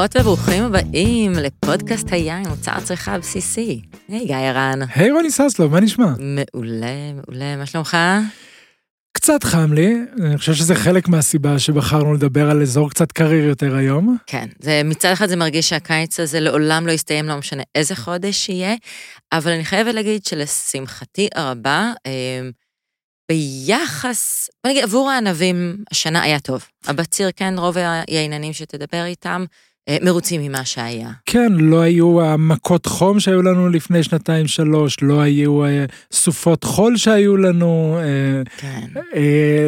ברוכות וברוכים הבאים לפודקאסט היין, מוצר צריכה בסיסי. היי, גיא הרן. היי רוני ססלו, מה נשמע? מעולה, מעולה, מה שלומך? קצת חם לי, אני חושב שזה חלק מהסיבה שבחרנו לדבר על אזור קצת קריר יותר היום. כן, זה, מצד אחד זה מרגיש שהקיץ הזה לעולם לא יסתיים, לא משנה איזה חודש יהיה, אבל אני חייבת להגיד שלשמחתי הרבה, אה, ביחס, בוא נגיד, עבור הענבים השנה היה טוב. הבציר, כן, רוב הייננים שתדבר איתם, מרוצים ממה שהיה. כן, לא היו המכות חום שהיו לנו לפני שנתיים שלוש, לא היו אה, סופות חול שהיו לנו, אה, כן.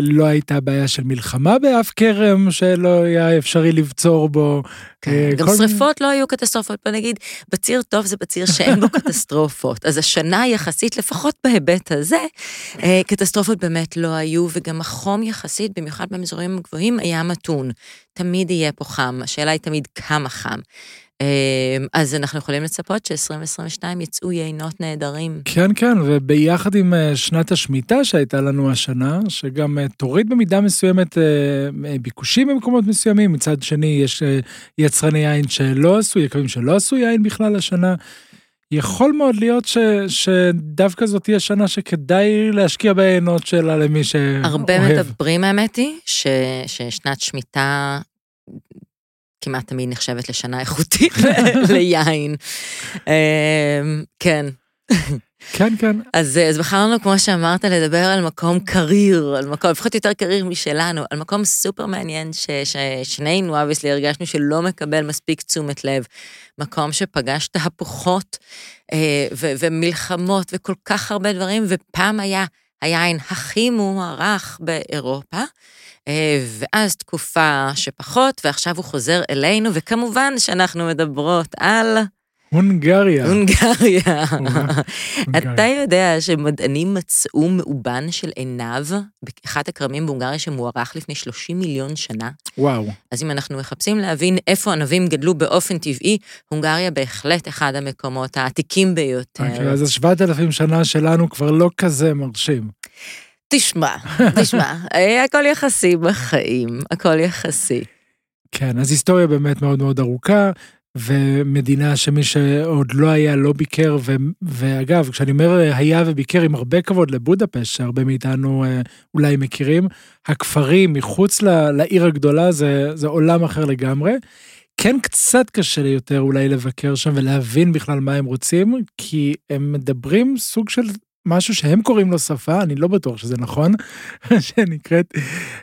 לא הייתה בעיה של מלחמה באף כרם שלא היה אפשרי לבצור בו. כן, גם כל... שריפות לא היו קטסטרופות, בוא נגיד, בציר טוב זה בציר שאין בו קטסטרופות. אז השנה יחסית, לפחות בהיבט הזה, קטסטרופות באמת לא היו, וגם החום יחסית, במיוחד במזורים הגבוהים, היה מתון. תמיד יהיה פה חם, השאלה היא תמיד כמה חם. אמ, אז אנחנו יכולים לצפות ש-2022 יצאו יינות נהדרים. כן, כן, וביחד עם אה, שנת השמיטה שהייתה לנו השנה, שגם אה, תוריד במידה מסוימת אה, ביקושים במקומות מסוימים, מצד שני יש יצרני יין שלא עשו, יקבים שלא עשו יין בכלל השנה. יכול מאוד להיות ש, שדווקא זאת תהיה שנה שכדאי להשקיע בעיינות שלה למי שאוהב. הרבה מדברים, האמת היא, ש, ששנת שמיטה כמעט תמיד נחשבת לשנה איכותית ליין. אמ, כן. כן, כן. אז, אז בחרנו, כמו שאמרת, לדבר על מקום קריר, על מקום, לפחות יותר קריר משלנו, על מקום סופר מעניין ששנינו, אביסלי, הרגשנו שלא מקבל מספיק תשומת לב. מקום שפגש תהפוכות אה, ו- ומלחמות וכל כך הרבה דברים, ופעם היה היין הכי מוערך באירופה. אה, ואז תקופה שפחות, ועכשיו הוא חוזר אלינו, וכמובן שאנחנו מדברות על... הונגריה. הונגריה. אתה יודע שמדענים מצאו מאובן של עיניו באחד הכרמים בהונגריה שמוארך לפני 30 מיליון שנה? וואו. אז אם אנחנו מחפשים להבין איפה ענבים גדלו באופן טבעי, הונגריה בהחלט אחד המקומות העתיקים ביותר. אוקיי, אז ה-7,000 שנה שלנו כבר לא כזה מרשים. תשמע, תשמע, אה, הכל יחסי בחיים, הכל יחסי. כן, אז היסטוריה באמת מאוד מאוד ארוכה, ומדינה שמי שעוד לא היה לא ביקר, ו, ואגב, כשאני אומר היה וביקר עם הרבה כבוד לבודפשט, שהרבה מאיתנו אה, אולי מכירים, הכפרים מחוץ לעיר הגדולה זה, זה עולם אחר לגמרי. כן קצת קשה לי יותר אולי לבקר שם ולהבין בכלל מה הם רוצים, כי הם מדברים סוג של משהו שהם קוראים לו שפה, אני לא בטוח שזה נכון, שנקראת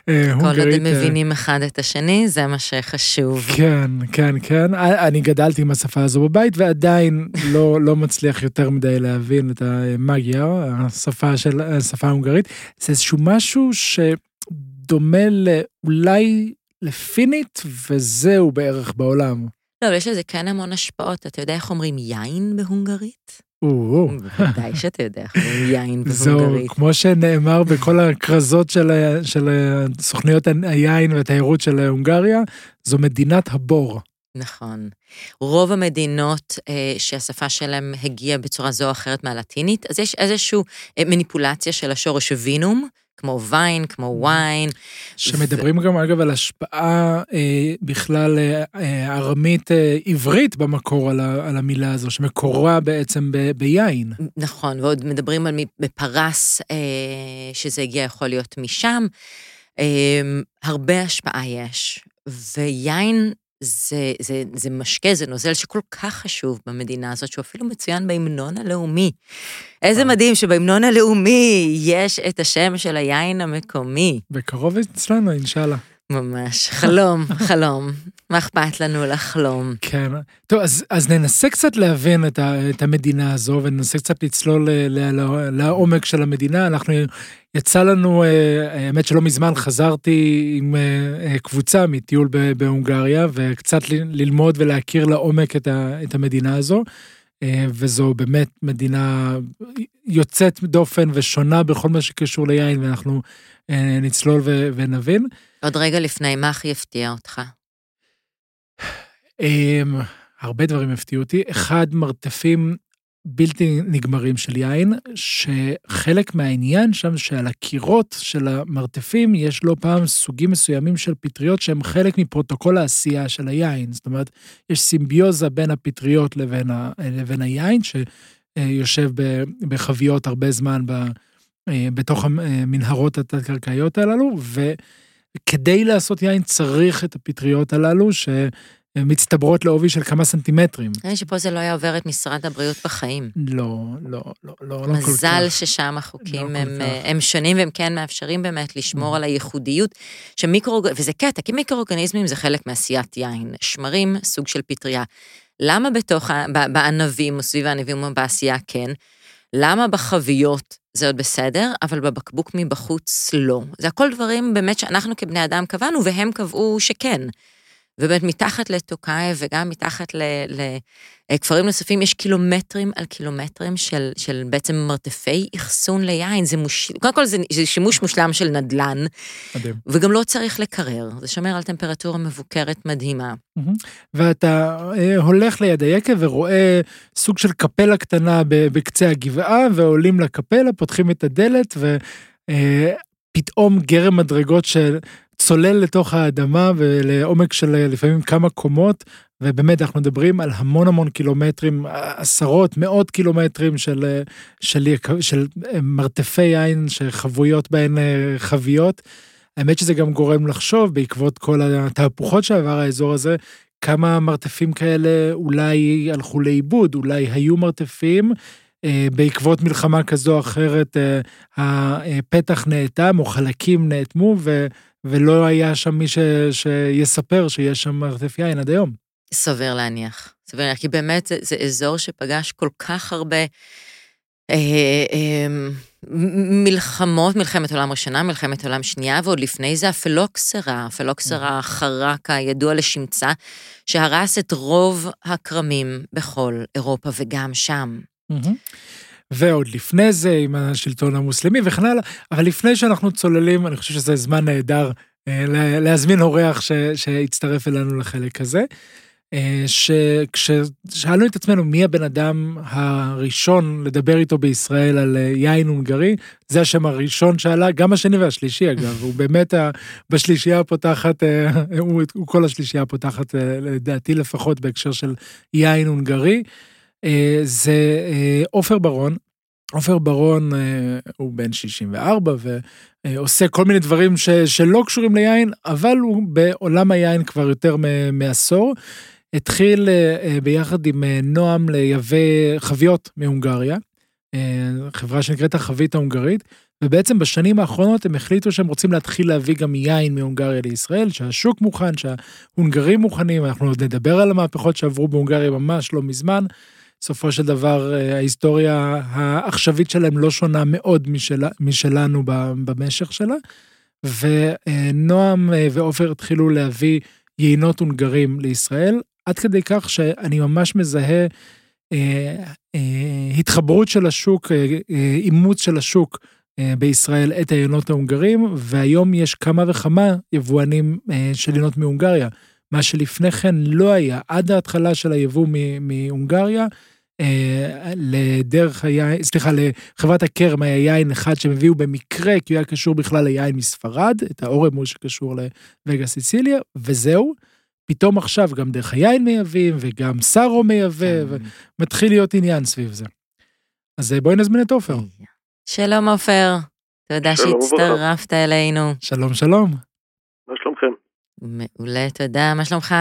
הונגרית. כל עוד הם מבינים אחד את השני, זה מה שחשוב. כן, כן, כן. אני גדלתי עם השפה הזו בבית, ועדיין לא, לא מצליח יותר מדי להבין את המאגיה, השפה של השפה ההונגרית. זה איזשהו משהו שדומה לאולי לפינית, וזהו בערך בעולם. לא, יש לזה כן המון השפעות. אתה יודע איך אומרים יין בהונגרית? בוודאי שאתה יודע, יין בהונגרית. זהו, כמו שנאמר בכל הכרזות של סוכניות היין והתיירות של הונגריה, זו מדינת הבור. נכון. רוב המדינות אה, שהשפה שלהם הגיעה בצורה זו או אחרת מהלטינית, אז יש איזושהי אה, מניפולציה של השורש וינום, כמו ויין, כמו ויין. שמדברים ו... גם אגב על השפעה אה, בכלל אה, אה, ארמית אה, עברית במקור על, ה, על המילה הזו, שמקורה בעצם ב, ביין. נכון, ועוד מדברים על בפרס, אה, שזה הגיע יכול להיות משם. אה, הרבה השפעה יש, ויין זה, זה, זה משקה, זה נוזל שכל כך חשוב במדינה הזאת, שהוא אפילו מצוין בהמנון הלאומי. איזה מדהים שבהמנון הלאומי יש את השם של היין המקומי. בקרוב אצלנו, אינשאללה. ממש, חלום, חלום. מה אכפת לנו לחלום? כן. טוב, אז, אז ננסה קצת להבין את, ה, את המדינה הזו, וננסה קצת לצלול לעומק של המדינה. אנחנו, יצא לנו, אה, האמת שלא מזמן חזרתי עם אה, קבוצה מטיול בהונגריה, וקצת ללמוד ולהכיר לעומק את, ה, את המדינה הזו. אה, וזו באמת מדינה יוצאת דופן ושונה בכל מה שקשור ליין, ואנחנו נצלול ונבין. עוד רגע לפני, מה הכי הפתיע אותך? אמ, הרבה דברים הפתיעו אותי. אחד, מרתפים בלתי נגמרים של יין, שחלק מהעניין שם שעל הקירות של המרתפים יש לא פעם סוגים מסוימים של פטריות שהם חלק מפרוטוקול העשייה של היין. זאת אומרת, יש סימביוזה בין הפטריות לבין, ה, לבין היין, שיושב בחביות הרבה זמן ב, בתוך המנהרות התת-קרקעיות הללו, וכדי לעשות יין צריך את הפטריות הללו, ש... מצטברות לעובי של כמה סנטימטרים. נראה שפה זה לא היה עובר את משרד הבריאות בחיים. לא, לא, לא, לא, לא כל כך. מזל ששם החוקים לא הם, הם שונים והם כן מאפשרים באמת לשמור mm. על הייחודיות שמיקרו... וזה קטע, כי מיקרואורגניזמים זה חלק מעשיית יין. שמרים, סוג של פטריה. למה בתוך, בענבים או סביב הענבים או בעשייה כן? למה בחביות זה עוד בסדר, אבל בבקבוק מבחוץ לא? זה הכל דברים באמת שאנחנו כבני אדם קבענו, והם קבעו שכן. ובאמת מתחת לטוקאי וגם מתחת לכפרים נוספים יש קילומטרים על קילומטרים של, של בעצם מרתפי אחסון ליין. זה מוש... קודם כל זה, זה שימוש מושלם של נדל"ן. מדהים. וגם לא צריך לקרר, זה שומר על טמפרטורה מבוקרת מדהימה. ואתה אה, הולך ליד היקב ורואה סוג של קפלה קטנה בקצה הגבעה, ועולים לקפלה, פותחים את הדלת, ופתאום אה, גרם מדרגות של צולל לתוך האדמה ולעומק של לפעמים כמה קומות, ובאמת אנחנו מדברים על המון המון קילומטרים, עשרות, מאות קילומטרים של, של, של, של מרתפי יין שחבויות בהן אה, חביות. האמת שזה גם גורם לחשוב, בעקבות כל התהפוכות שעבר האזור הזה, כמה מרתפים כאלה אולי הלכו לאיבוד, אולי היו מרתפים. אה, בעקבות מלחמה כזו או אחרת אה, הפתח נאטם או חלקים נאטמו. ולא היה שם מי ש... שיספר שיש שם מרתף יין עד היום. סביר להניח. סביר להניח, כי באמת זה, זה אזור שפגש כל כך הרבה אה, אה, מלחמות, מלחמת עולם ראשונה, מלחמת עולם שנייה, ועוד לפני זה הפלוקסרה, הפלוקסרה החרק הידוע לשמצה, שהרס את רוב הכרמים בכל אירופה וגם שם. ועוד לפני זה עם השלטון המוסלמי וכן הלאה, אבל לפני שאנחנו צוללים, אני חושב שזה זמן נהדר אה, להזמין אורח שיצטרף אלינו לחלק הזה. אה, שכששאלנו את עצמנו מי הבן אדם הראשון לדבר איתו בישראל על אה, יין הונגרי, זה השם הראשון שעלה, גם השני והשלישי אגב, הוא באמת בשלישייה הפותחת, הוא, הוא כל השלישייה הפותחת לדעתי לפחות בהקשר של יין הונגרי. אה, זה אה, עופר ברון. עופר ברון אה, הוא בן 64 ועושה כל מיני דברים ש, שלא קשורים ליין, אבל הוא בעולם היין כבר יותר מעשור. התחיל ביחד עם נועם לייבא חביות מהונגריה, חברה שנקראת החבית ההונגרית, ובעצם בשנים האחרונות הם החליטו שהם רוצים להתחיל להביא גם יין מהונגריה לישראל, שהשוק מוכן, שההונגרים מוכנים, אנחנו עוד נדבר על המהפכות שעברו בהונגריה ממש לא מזמן. בסופו של דבר אה, ההיסטוריה העכשווית שלהם לא שונה מאוד משל, משלנו במשך שלה. ונועם אה, ועופר התחילו להביא יינות הונגרים לישראל, עד כדי כך שאני ממש מזהה אה, אה, התחברות של השוק, אה, אה, אימוץ של השוק אה, בישראל את היינות ההונגרים, והיום יש כמה וכמה יבואנים אה, של יינות מהונגריה. מה שלפני כן לא היה, עד ההתחלה של היבוא מהונגריה, אה, לדרך היין, סליחה, לחברת הכרם היה יין אחד שהם הביאו במקרה, כי הוא היה קשור בכלל ליין מספרד, את האורמו שקשור לווגה סיציליה, וזהו. פתאום עכשיו גם דרך היין מייבאים, וגם סארו מייבא, כן. ומתחיל להיות עניין סביב זה. אז בואי נזמין את עופר. שלום עופר, תודה שהצטרפת אלינו. שלום שלום. מה שלומכם? מעולה, תודה, מה שלומך?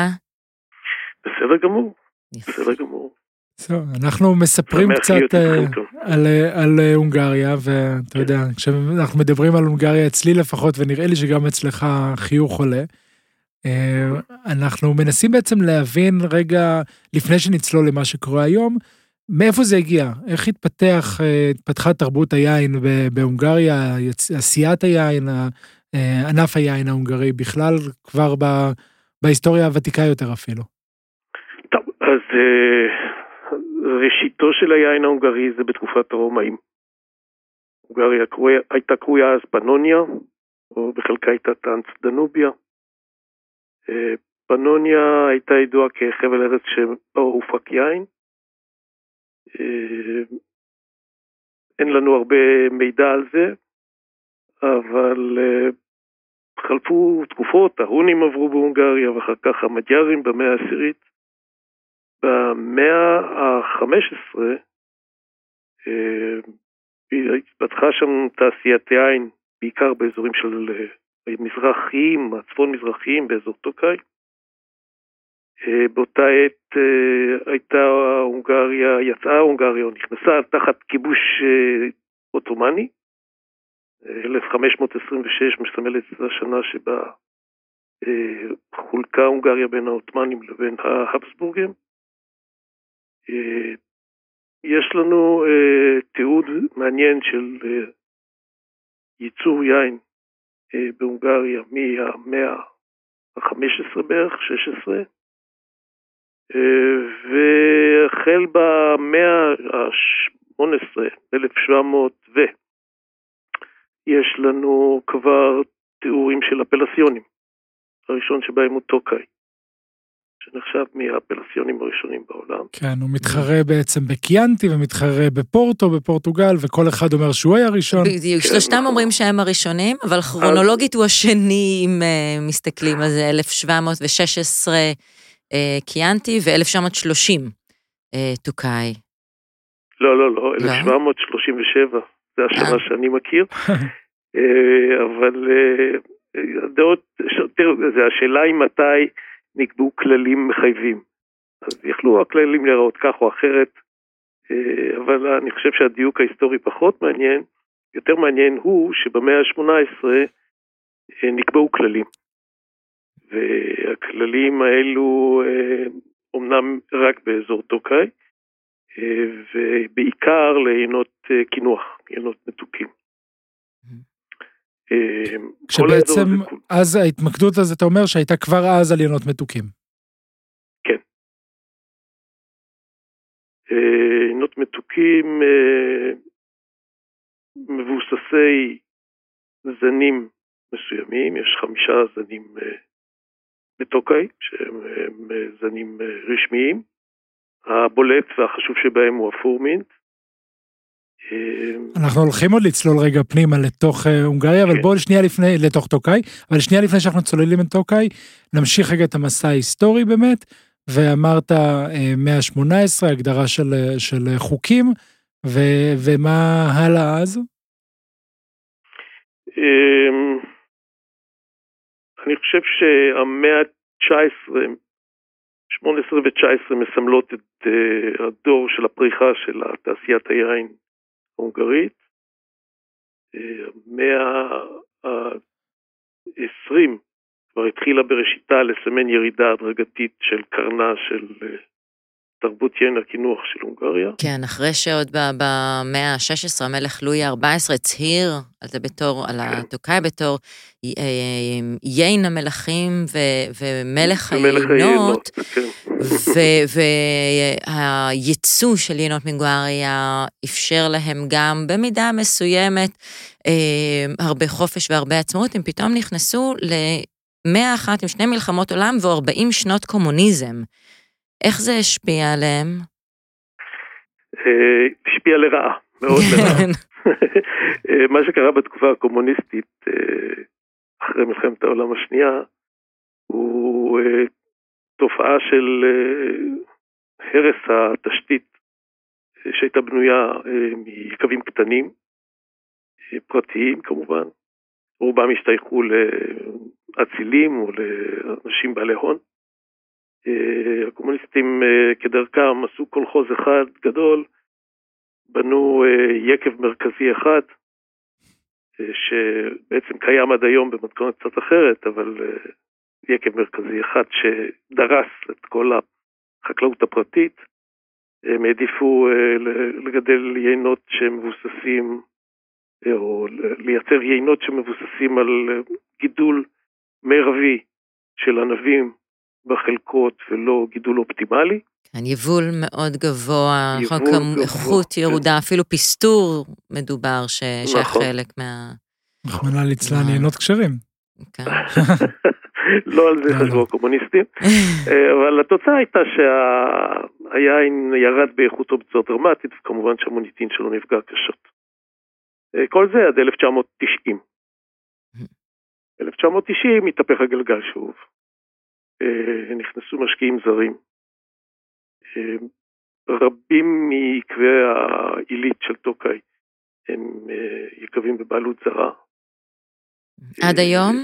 בסדר גמור, בסדר גמור. אנחנו מספרים קצת אה, על, אה, על אה, הונגריה, ואתה יודע, כשאנחנו מדברים על הונגריה אצלי לפחות, ונראה לי שגם אצלך חיוך עולה, אנחנו מנסים בעצם להבין רגע, לפני שנצלול למה שקורה היום, מאיפה זה הגיע? איך התפתח, התפתחה תרבות היין בהונגריה, עשיית היין, ענף היין ההונגרי בכלל, כבר בהיסטוריה הוותיקה יותר אפילו? טוב, אז ראשיתו של היין ההונגרי זה בתקופת הרומאים. הונגריה הייתה קרויה אז פנוניה, או בחלקה הייתה טאנץ דנוביה. אה, פנוניה הייתה ידועה כחבל ארץ שבו הופק יין. אין לנו הרבה מידע על זה, אבל חלפו תקופות, ההונים עברו בהונגריה ואחר כך המג'ארים במאה העשירית. במאה ה-15 התפתחה שם תעשיית יין, בעיקר באזורים של מזרחיים, הצפון-מזרחיים, באזור טוקאי. באותה עת הייתה הונגריה, יצאה הונגריה, או נכנסה תחת כיבוש עות'מאני. 1526 מסמלת את השנה שבה חולקה הונגריה בין העות'מאנים לבין ההבסבורגים. יש לנו תיעוד מעניין של ייצור יין בהונגריה מהמאה ה-15 בערך, 16, והחל במאה ה-18, 1700 ו... יש לנו כבר תיאורים של הפלסיונים, הראשון שבהם הוא טוקאי, שנחשב מהפלסיונים הראשונים בעולם. כן, הוא מתחרה בעצם בקיאנטי ומתחרה בפורטו, בפורטוגל, וכל אחד אומר שהוא היה ראשון. בדיוק, שלושתם כן. אומרים שהם הראשונים, אבל כרונולוגית הוא השני, אם uh, מסתכלים על זה, 1716 uh, קיאנטי ו-1930 uh, טוקאי. לא, לא, לא, 1737. זה השנה אה. שאני מכיר. אה, אבל הדעות, אה, תראו, זה השאלה היא מתי נקבעו כללים מחייבים. אז יכלו הכללים להיראות כך או אחרת, אבל אני חושב שהדיוק ההיסטורי פחות מעניין. יותר מעניין הוא שבמאה ה-18 נקבעו כללים. והכללים האלו אומנם רק באזור טוקאי, ובעיקר לעיינות קינוח, עיינות מתוקים. כשבעצם אז ההתמקדות הזאת, אתה אומר שהייתה כבר אז על עיינות מתוקים. כן. עיינות מתוקים מבוססי זנים מסוימים, יש חמישה זנים בטוקאי, שהם זנים רשמיים. הבולט והחשוב שבהם הוא הפורמינט. אנחנו הולכים עוד לצלול רגע פנימה לתוך אה, הונגריה, אבל כן. בואו שנייה לפני, לתוך טוקאי, אבל שנייה לפני שאנחנו צוללים את טוקאי, נמשיך רגע את המסע ההיסטורי באמת, ואמרת אה, מאה ה-18, הגדרה של, אה, של חוקים, ו, ומה הלאה אז? אמ, אני חושב שהמאה ה-19 18 ו-19 מסמלות את הדור של הפריחה של תעשיית היין ההונגרית. המאה uh, ה-20 כבר התחילה בראשיתה לסמן ירידה הדרגתית של קרנה של uh, תרבות יין הקינוח של הונגריה. כן, אחרי שעוד במאה ה-16 המלך לואי ה-14 הצהיר על זה בתור, על כן. הטוקאי בתור אה, יין המלכים ומלך היינות, כן. והייצוא של יינות מגואריה אפשר להם גם במידה מסוימת אה, הרבה חופש והרבה עצמאות, הם פתאום נכנסו למאה אחת עם שני מלחמות עולם ו-40 שנות קומוניזם. איך זה השפיע עליהם? אה, השפיע לרעה, מאוד לרעה. כן. אה, מה שקרה בתקופה הקומוניסטית, אה, אחרי מלחמת העולם השנייה, הוא תופעה של הרס התשתית שהייתה בנויה מקווים קטנים, פרטיים כמובן, רובם השתייכו לאצילים או לאנשים בעלי הון. אה, הקומוניסטים אה, כדרכם עשו קולחוז אחד גדול, בנו אה, יקב מרכזי אחד, שבעצם קיים עד היום במתכונת קצת אחרת, אבל יקב מרכזי אחד שדרס את כל החקלאות הפרטית. הם העדיפו לגדל יינות שמבוססים, או לייצר יינות שמבוססים על גידול מרבי של ענבים בחלקות ולא גידול אופטימלי. כן, יבול מאוד גבוה, יבול איכות כן. ירודה, אפילו פסטור מדובר נכון. שחלק מה... רחמנא ליצלן יינות כשרים. כן. לא על זה חשבו הקומוניסטים, אבל התוצאה הייתה שהיין ירד באיכותו בצורה דרמטית, וכמובן שהמוניטין שלו נפגע קשות. כל זה עד 1990. 1990 התהפך הגלגל שוב. נכנסו משקיעים זרים. רבים מעקבי העילית של טוקאי הם יקבים בבעלות זרה. עד היום?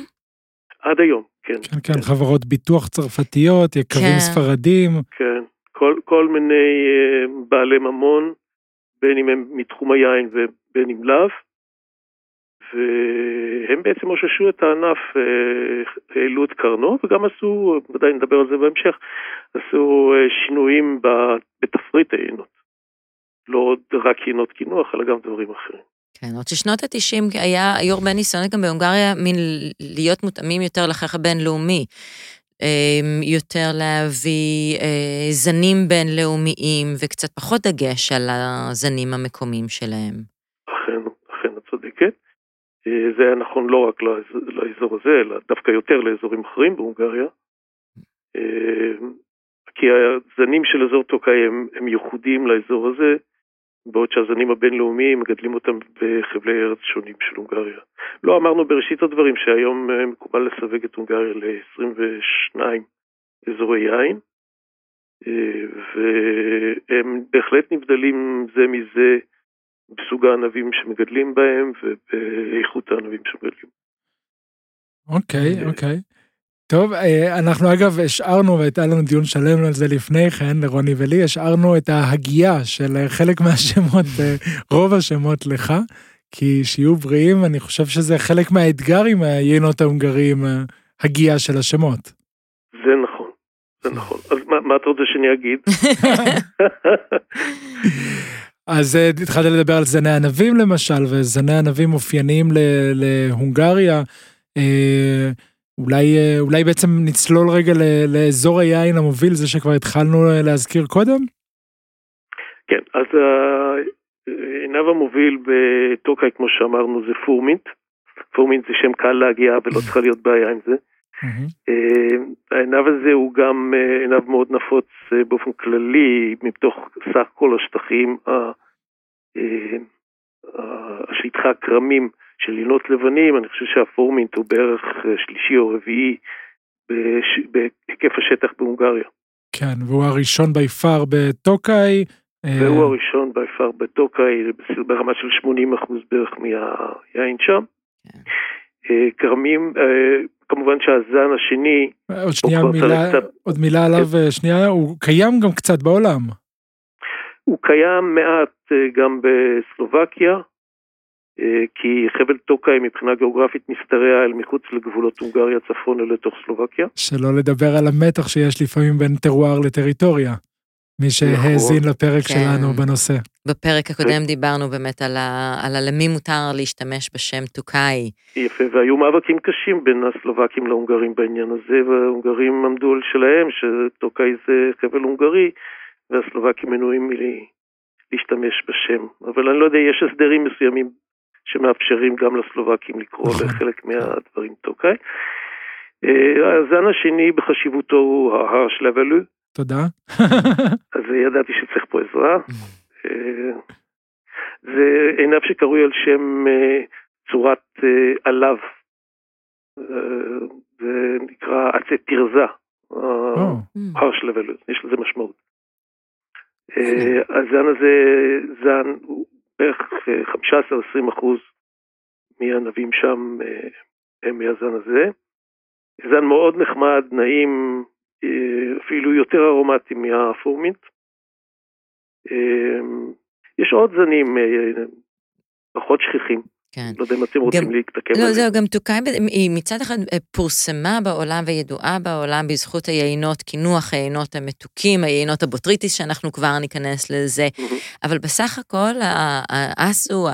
עד היום, כן. כן, כן, חברות ביטוח צרפתיות, יקבים כן. ספרדים. כן, כל, כל מיני בעלי ממון, בין אם הם מתחום היין ובין אם לאו. והם בעצם אוששו את הענף, אה, העלו את קרנו וגם עשו, ודאי נדבר על זה בהמשך, עשו אה, שינויים בתפריט היינות. לא עוד רק יינות קינוח, אלא גם דברים אחרים. כן, עוד ששנות ה-90 היה, היו הרבה ניסיונות גם בהונגריה, מין להיות מותאמים יותר לכך הבינלאומי. אמ, יותר להביא אה, זנים בינלאומיים וקצת פחות דגש על הזנים המקומיים שלהם. אכן, אכן את צודקת. אה, זה היה נכון לא רק לאזור הזה, אלא דווקא יותר לאזורים אחרים בהונגריה. אה, כי הזנים של אזור טוקאי הם, הם ייחודיים לאזור הזה, בעוד שהזנים הבינלאומיים מגדלים אותם בחבלי ארץ שונים של הונגריה. לא אמרנו בראשית הדברים שהיום אה, מקובל לסווג את הונגריה ל-22 אזורי יין, והם בהחלט נבדלים זה מזה בסוג הענבים שמגדלים בהם ובאיכות הענבים שמגדלים. אוקיי, okay, אוקיי. Okay. טוב, אה, אנחנו אגב השארנו, והייתה לנו דיון שלם על זה לפני כן, לרוני ולי, השארנו את ההגייה של חלק מהשמות, אה, רוב השמות לך, כי שיהיו בריאים, אני חושב שזה חלק מהאתגר עם היינות ההונגריים, הגייה של השמות. זה נכון, זה נכון. אז מה, מה אתה רוצה שאני אגיד? אז אה, התחלת לדבר על זני ענבים למשל, וזני ענבים אופייניים להונגריה. אה, אולי, אה, אולי בעצם נצלול רגע לאזור היין המוביל, זה שכבר התחלנו להזכיר קודם? כן, אז העינב המוביל בטוקאי, כמו שאמרנו, זה פורמינט. פורמינט זה שם קל להגיע ולא צריכה להיות בעיה עם זה. העינב הזה הוא גם עינב מאוד נפוץ באופן כללי, מתוך סך כל השטחים, השטחי הכרמים של לינות לבנים, אני חושב שהפורמינט הוא בערך שלישי או רביעי בהיקף השטח בהונגריה. כן, והוא הראשון בי פאר בטוקאי. והוא הראשון בי פאר בטוקאי, ברמה של 80% בערך מהיין שם. כן. כרמים, כמובן שהזן השני, עוד שנייה מילה, קצת... עוד מילה עליו, כן. שנייה, הוא קיים גם קצת בעולם. הוא קיים מעט אה, גם בסלובקיה, אה, כי חבל טוקאי מבחינה גיאוגרפית משתרע אל מחוץ לגבולות הונגריה צפונה לתוך סלובקיה. שלא לדבר על המתח שיש לפעמים בין טרואר לטריטוריה. מי שהאזין נכון. לפרק כן. שלנו בנושא. בפרק הקודם כן. דיברנו באמת על, ה, על למי מותר להשתמש בשם טוקאי. יפה, והיו מאבקים קשים בין הסלובקים להונגרים בעניין הזה, וההונגרים עמדו על שלהם שטוקאי זה חבל הונגרי, והסלובקים מנועים מלהשתמש בשם. אבל אני לא יודע, יש הסדרים מסוימים שמאפשרים גם לסלובקים לקרוא נכון. לחלק מהדברים טוקאי. אה, הזן השני בחשיבותו הוא ההרשלבלו. תודה. אז ידעתי שצריך פה עזרה. אה, זה עיניו שקרוי על שם אה, צורת עליו. זה נקרא עצי תרזה. יש לזה משמעות. הזן הזה, זן, בערך 15-20 אחוז מהענבים שם הם מהזן הזה. זן מאוד נחמד, נעים, אפילו יותר ארומטי מהפורמינט. יש עוד זנים פחות שכיחים. כן. לא יודע אם אתם רוצים להתעכב לא, זהו, גם טוקאי, היא מצד אחד אה, פורסמה בעולם וידועה בעולם בזכות היינות, קינוח היינות המתוקים, היינות הבוטריטיס, שאנחנו כבר ניכנס לזה. אבל בסך הכל, האסו,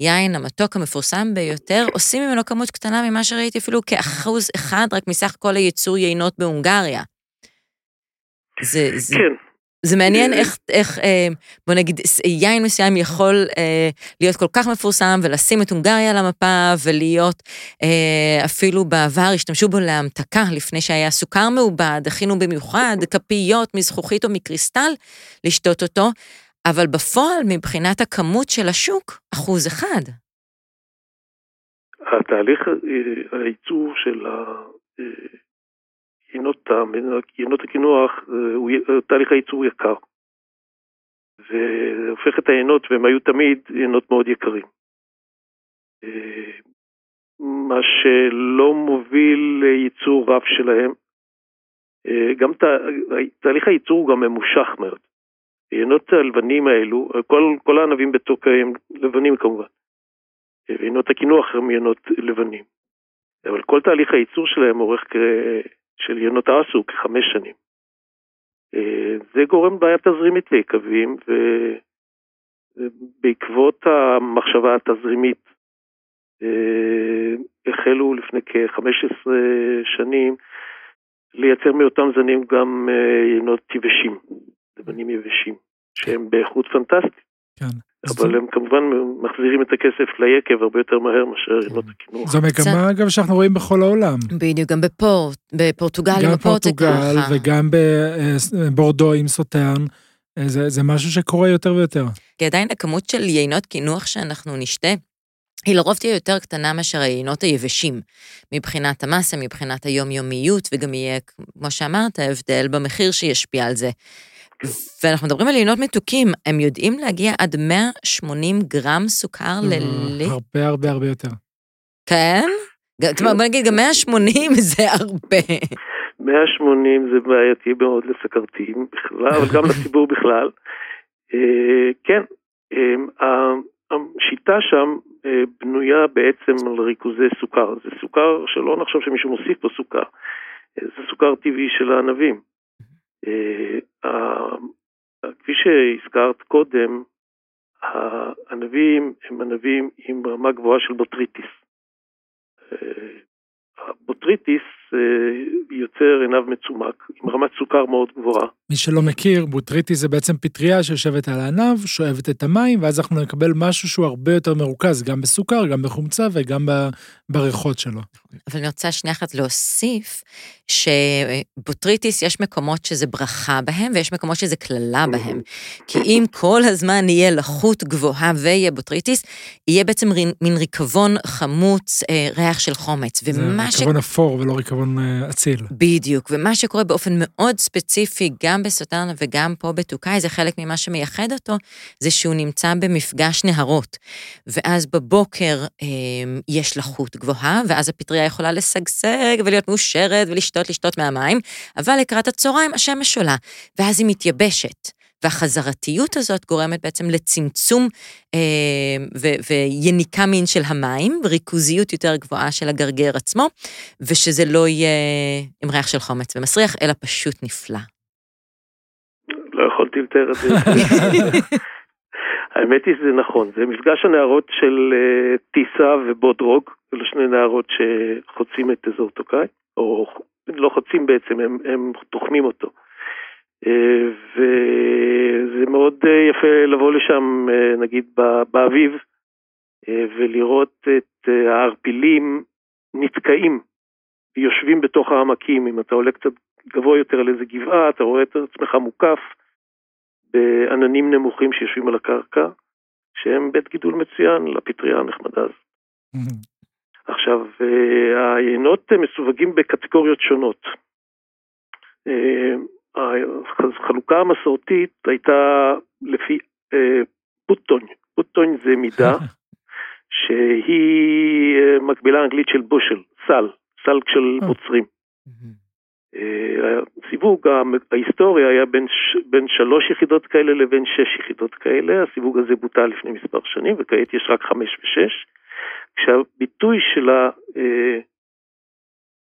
היין המתוק המפורסם ביותר, עושים ממנו כמות קטנה ממה שראיתי אפילו כאחוז אחד רק מסך כל הייצור יינות בהונגריה. זה, זה... כן. זה מעניין איך, איך אה, בוא נגיד, יין מסוים יכול אה, להיות כל כך מפורסם ולשים את הונגריה על המפה ולהיות, אה, אפילו בעבר השתמשו בו להמתקה לפני שהיה סוכר מעובד, הכינו במיוחד כפיות מזכוכית או מקריסטל לשתות אותו, אבל בפועל מבחינת הכמות של השוק, אחוז אחד. התהליך הייצור של יינות הקינוח, תהליך הייצור יקר. זה הופך את היינות, והם היו תמיד יינות מאוד יקרים. מה שלא מוביל לייצור רב שלהם. גם תה, תהליך הייצור הוא גם ממושך מאוד. יינות הלבנים האלו, כל, כל הענבים בטוקה הם לבנים כמובן. יינות הקינוח הם יינות לבנים. אבל כל תהליך הייצור שלהם אורך של יינות האסו כחמש שנים. אה, זה גורם בעיה תזרימית ליקבים, ובעקבות המחשבה התזרימית אה, החלו לפני כ-15 שנים לייצר מאותם זנים גם אה, יינות יבשים, זנים יבשים, שהם באיכות פנטסטית. כן. אבל הם כמובן מחזירים את הכסף ליקב הרבה יותר מהר מאשר כן. הקינוח. זו מגמה אגב שאנחנו רואים בכל העולם. בדיוק, גם בפורט, בפורטוגל עם הפורט זה ככה. גם בפורטוגל וגם בבורדו עם סוטרן. זה, זה משהו שקורה יותר ויותר. כי עדיין הכמות של יינות קינוח שאנחנו נשתה, היא לרוב תהיה יותר קטנה מאשר היינות היבשים, מבחינת המסה, מבחינת היומיומיות, וגם יהיה, כמו שאמרת, הבדל במחיר שישפיע על זה. ואנחנו מדברים על יינות מתוקים, הם יודעים להגיע עד 180 גרם סוכר אה, לליטר? הרבה הרבה הרבה יותר. כן? בוא נגיד, גם 180 זה הרבה. 180 זה בעייתי מאוד לסכרתיים בכלל, אבל גם לציבור בכלל. אה, כן, אה, השיטה שם בנויה בעצם על ריכוזי סוכר. זה סוכר שלא נחשוב שמישהו מוסיף פה סוכר, זה סוכר טבעי של הענבים. אה, כפי שהזכרת קודם, הענבים הם ענבים עם רמה גבוהה של בוטריטיס. אה, הבוטריטיס יוצר ענב מצומק, עם רמת סוכר מאוד גבוהה. מי שלא מכיר, בוטריטיס זה בעצם פטריה שיושבת על הענב, שואבת את המים, ואז אנחנו נקבל משהו שהוא הרבה יותר מרוכז, גם בסוכר, גם בחומצה וגם בריחות שלו. אבל אני רוצה שנייה אחת להוסיף, שבוטריטיס יש מקומות שזה ברכה בהם, ויש מקומות שזה קללה בהם. כי אם כל הזמן יהיה לחות גבוהה ויהיה בוטריטיס, יהיה בעצם מין ריקבון חמוץ, אה, ריח של חומץ. זה ריקבון ש... אפור ולא ריקבון אה, אציל. בדיוק, ומה שקורה באופן מאוד ספציפי, גם בסוטרנה וגם פה בטוקאי, זה חלק ממה שמייחד אותו, זה שהוא נמצא במפגש נהרות. ואז בבוקר אה, יש לחות גבוהה, ואז הפטריה יכולה לשגשג ולהיות מאושרת ולשתות, לשתות מהמים, אבל לקראת הצהריים השמש עולה, ואז היא מתייבשת. והחזרתיות הזאת גורמת בעצם לצמצום אה, ו- ויניקה מין של המים, וריכוזיות יותר גבוהה של הגרגר עצמו, ושזה לא יהיה עם ריח של חומץ ומסריח, אלא פשוט נפלא. לא יכולתי לתאר את זה. האמת היא שזה נכון, זה מפגש הנערות של uh, טיסה ובודרוג, אלו שני נערות שחוצים את אזור טוקאי, או לא חוצים בעצם, הם, הם תוחמים אותו. אה, וזה מאוד אה, יפה לבוא לשם, אה, נגיד באביב, ולראות את הערפילים נתקעים, יושבים בתוך העמקים. אם אתה עולה קצת גבוה יותר על איזה גבעה, אתה רואה את עצמך מוקף בעננים נמוכים שיושבים על הקרקע, שהם בית גידול מצוין לפטריה הנחמדה הזאת. עכשיו, היינות מסווגים בקטגוריות שונות. החלוקה המסורתית הייתה לפי אה, פוטון, זה מידה שהיא אה, מקבילה אנגלית של בושל, סל, סל של אה. מוצרים. הסיווג ההיסטורי היה בין, בין שלוש יחידות כאלה לבין שש יחידות כאלה, הסיווג הזה בוטל לפני מספר שנים וכעת יש רק חמש ושש, כשהביטוי של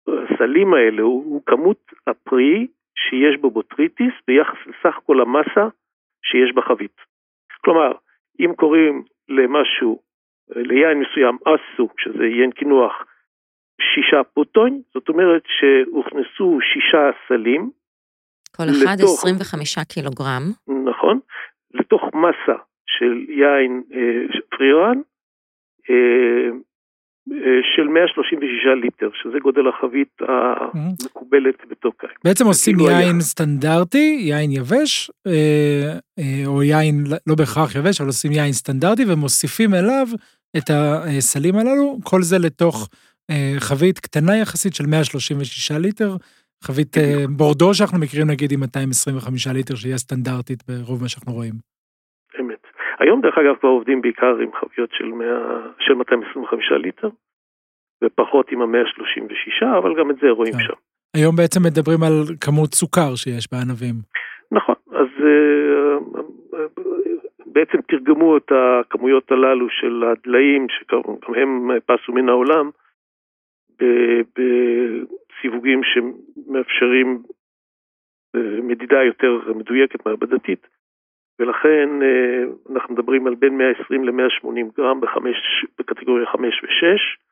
הסלים האלה הוא, הוא כמות הפרי שיש בו בוטריטיס ביחס לסך כל המסה שיש בחבית. כלומר, אם קוראים למשהו, ליין מסוים אסו, שזה יין קינוח, שישה פוטון, זאת אומרת שהוכנסו שישה סלים, כל אחד לתוך, 25 קילוגרם. נכון, לתוך מסה של יין אה, פרירן, אה, של 136 ליטר, שזה גודל החבית המקובלת בטוקאי. בעצם עושים יין סטנדרטי, יין יבש, אה, או יין לא בהכרח יבש, אבל עושים יין סטנדרטי ומוסיפים אליו את הסלים הללו, כל זה לתוך חבית קטנה יחסית של 136 ליטר, חבית בורדו שאנחנו מכירים נגיד עם 225 ליטר, שהיא הסטנדרטית ברוב מה שאנחנו רואים. היום דרך אגב כבר עובדים בעיקר עם חביות של, 100, של 225 ליטר, ופחות עם ה-136, אבל גם את זה רואים כן. שם. היום בעצם מדברים על כמות סוכר שיש בענבים. נכון, אז uh, בעצם תרגמו את הכמויות הללו של הדליים, שגם הם פסו מן העולם, בסיווגים שמאפשרים אה, מדידה יותר מדויקת מעבדתית. ולכן אה, אנחנו מדברים על בין 120 ל-180 גרם בחמש, בקטגוריה 5 ו-6.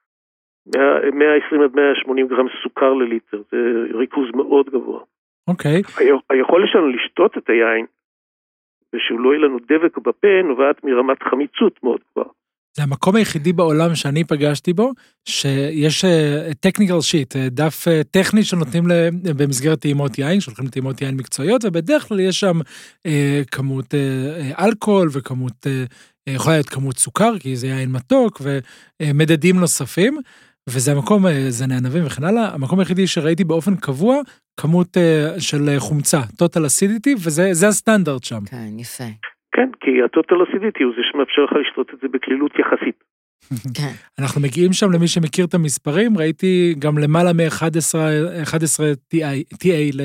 120 עד 180 גרם סוכר לליטר, זה ריכוז מאוד גבוה. אוקיי. Okay. היכולת שלנו לשתות את היין, ושהוא לא יהיה לנו דבק בפה, נובעת מרמת חמיצות מאוד גבוהה. זה המקום היחידי בעולם שאני פגשתי בו, שיש טכניקל uh, שיט, uh, דף uh, טכני שנותנים במסגרת טעימות יין, שהולכים לטעימות יין מקצועיות, ובדרך כלל יש שם כמות אלכוהול וכמות, יכולה להיות כמות סוכר, כי זה יין מתוק, ומדדים נוספים, וזה המקום, זה נענבים וכן הלאה, המקום היחידי שראיתי באופן קבוע, כמות של חומצה, total acidity, וזה הסטנדרט שם. כן, יפה. כן, כי הטוטל אסידיטי הוא זה שמאפשר לך לשתות את זה בקלילות יחסית. כן. אנחנו מגיעים שם למי שמכיר את המספרים, ראיתי גם למעלה מ-11 TA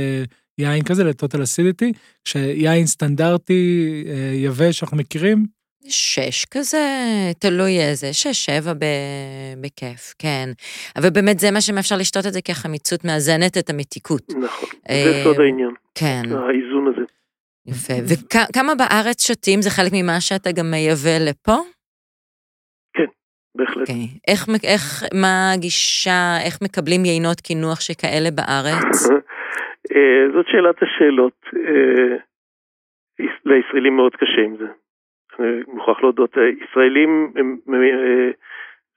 ליין כזה, לטוטל אסידיטי, כשיין סטנדרטי אה, יבש שאנחנו מכירים. שש כזה, תלוי איזה, שש, שבע בכיף, כן. אבל באמת זה מה שמאפשר לשתות את זה, כי החמיצות מאזנת את המתיקות. נכון, זה אה, סוד העניין. כן. האיזון הזה. יפה. וכמה בארץ שותים? זה חלק ממה שאתה גם מייבא לפה? כן, בהחלט. Okay. אוקיי. איך, איך, מה הגישה, איך מקבלים יינות קינוח שכאלה בארץ? אה, זאת שאלת השאלות. אה, לישראלים מאוד קשה עם זה. אני מוכרח להודות, ישראלים,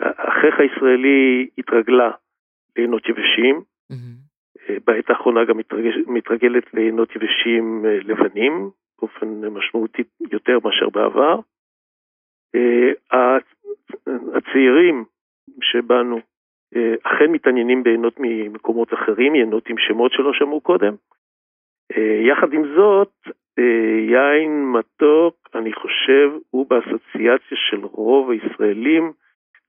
החייך הישראלי התרגלה לינות יבשים. Mm-hmm. בעת האחרונה גם מתרגלת לעינות יבשים אה, לבנים, באופן משמעותי יותר מאשר בעבר. אה, הצעירים שבנו אה, אכן מתעניינים בעינות ממקומות אחרים, יינות עם שמות שלא שמעו קודם. יחד עם זאת, יין מתוק, אני חושב, הוא באסוציאציה של רוב הישראלים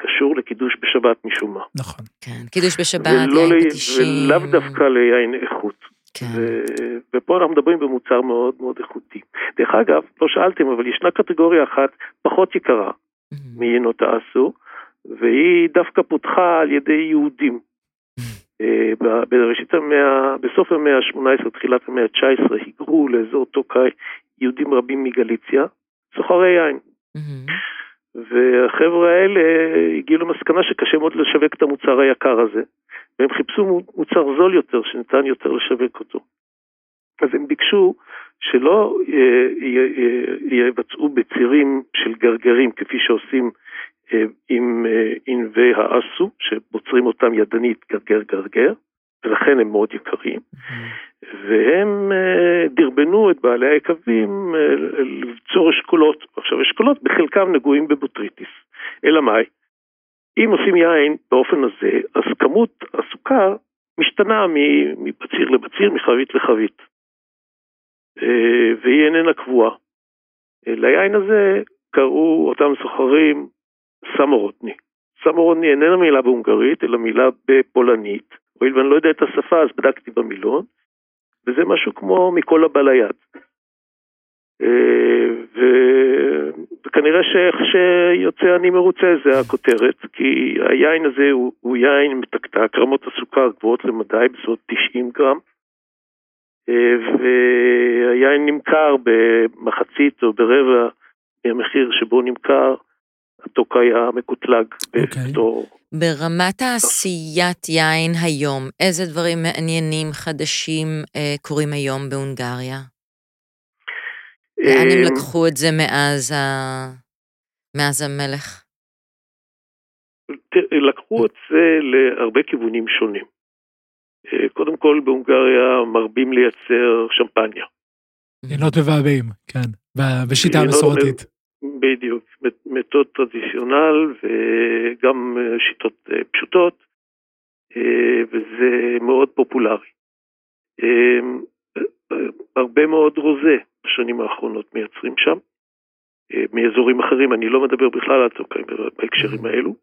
קשור לקידוש בשבת משום מה. נכון. כן, קידוש בשבת, יין פטישים. ולאו דווקא ליין איכות. כן. ו... ופה אנחנו מדברים במוצר מאוד מאוד איכותי. דרך אגב, לא שאלתם, אבל ישנה קטגוריה אחת פחות יקרה mm-hmm. מיינות האסו, והיא דווקא פותחה על ידי יהודים. אה, בראשית המאה, בסוף המאה ה-18, תחילת המאה ה-19, היגרו לאזור טוקאי יהודים רבים מגליציה, סוחרי יין. Mm-hmm. והחבר'ה האלה הגיעו למסקנה שקשה מאוד לשווק את המוצר היקר הזה, והם חיפשו מוצר זול יותר, שניתן יותר לשווק אותו. אז הם ביקשו שלא אה, יבצעו בצירים של גרגרים, כפי שעושים אה, עם אה, ענבי האסו, שבוצרים אותם ידנית גרגר גרגר, ולכן הם מאוד יקרים. והם אה, דרבנו את בעלי היקבים אה, לבצור אשכולות. עכשיו, אשכולות בחלקם נגועים בבוטריטיס. אלא מאי? אם עושים יין באופן הזה, אז כמות הסוכר משתנה מבציר לבציר, מחבית לחבית. אה, והיא איננה קבועה. ליין הזה קראו אותם סוחרים סמורודני. סמורודני איננה מילה בהונגרית, אלא מילה בפולנית. הואיל ואני לא יודע את השפה, אז בדקתי במילון. וזה משהו כמו מכל הבא ליד. אה, וכנראה שאיך שיוצא אני מרוצה זה הכותרת, כי היין הזה הוא, הוא יין מתקתק, רמות הסוכר גבוהות למדי, בסביבות 90 גרם, אה, והיין נמכר במחצית או ברבע מהמחיר שבו נמכר הטוקאי המקוטלג okay. אוקיי. בתור ברמת העשיית יין היום, איזה דברים מעניינים, חדשים, אה, קורים היום בהונגריה? לאן הם לקחו את זה מאז, ה... מאז המלך? לקחו את זה להרבה כיוונים שונים. קודם כל, בהונגריה מרבים לייצר שמפניה. עינות מבעבעים, כן, בשיטה המסורתית. בדיוק, מתוד טרדיציונל וגם שיטות אה, פשוטות, אה, וזה מאוד פופולרי. אה, הרבה מאוד רוזה בשנים האחרונות מייצרים שם, מאזורים אחרים, אני לא מדבר בכלל על צוקאים בהקשרים האלו.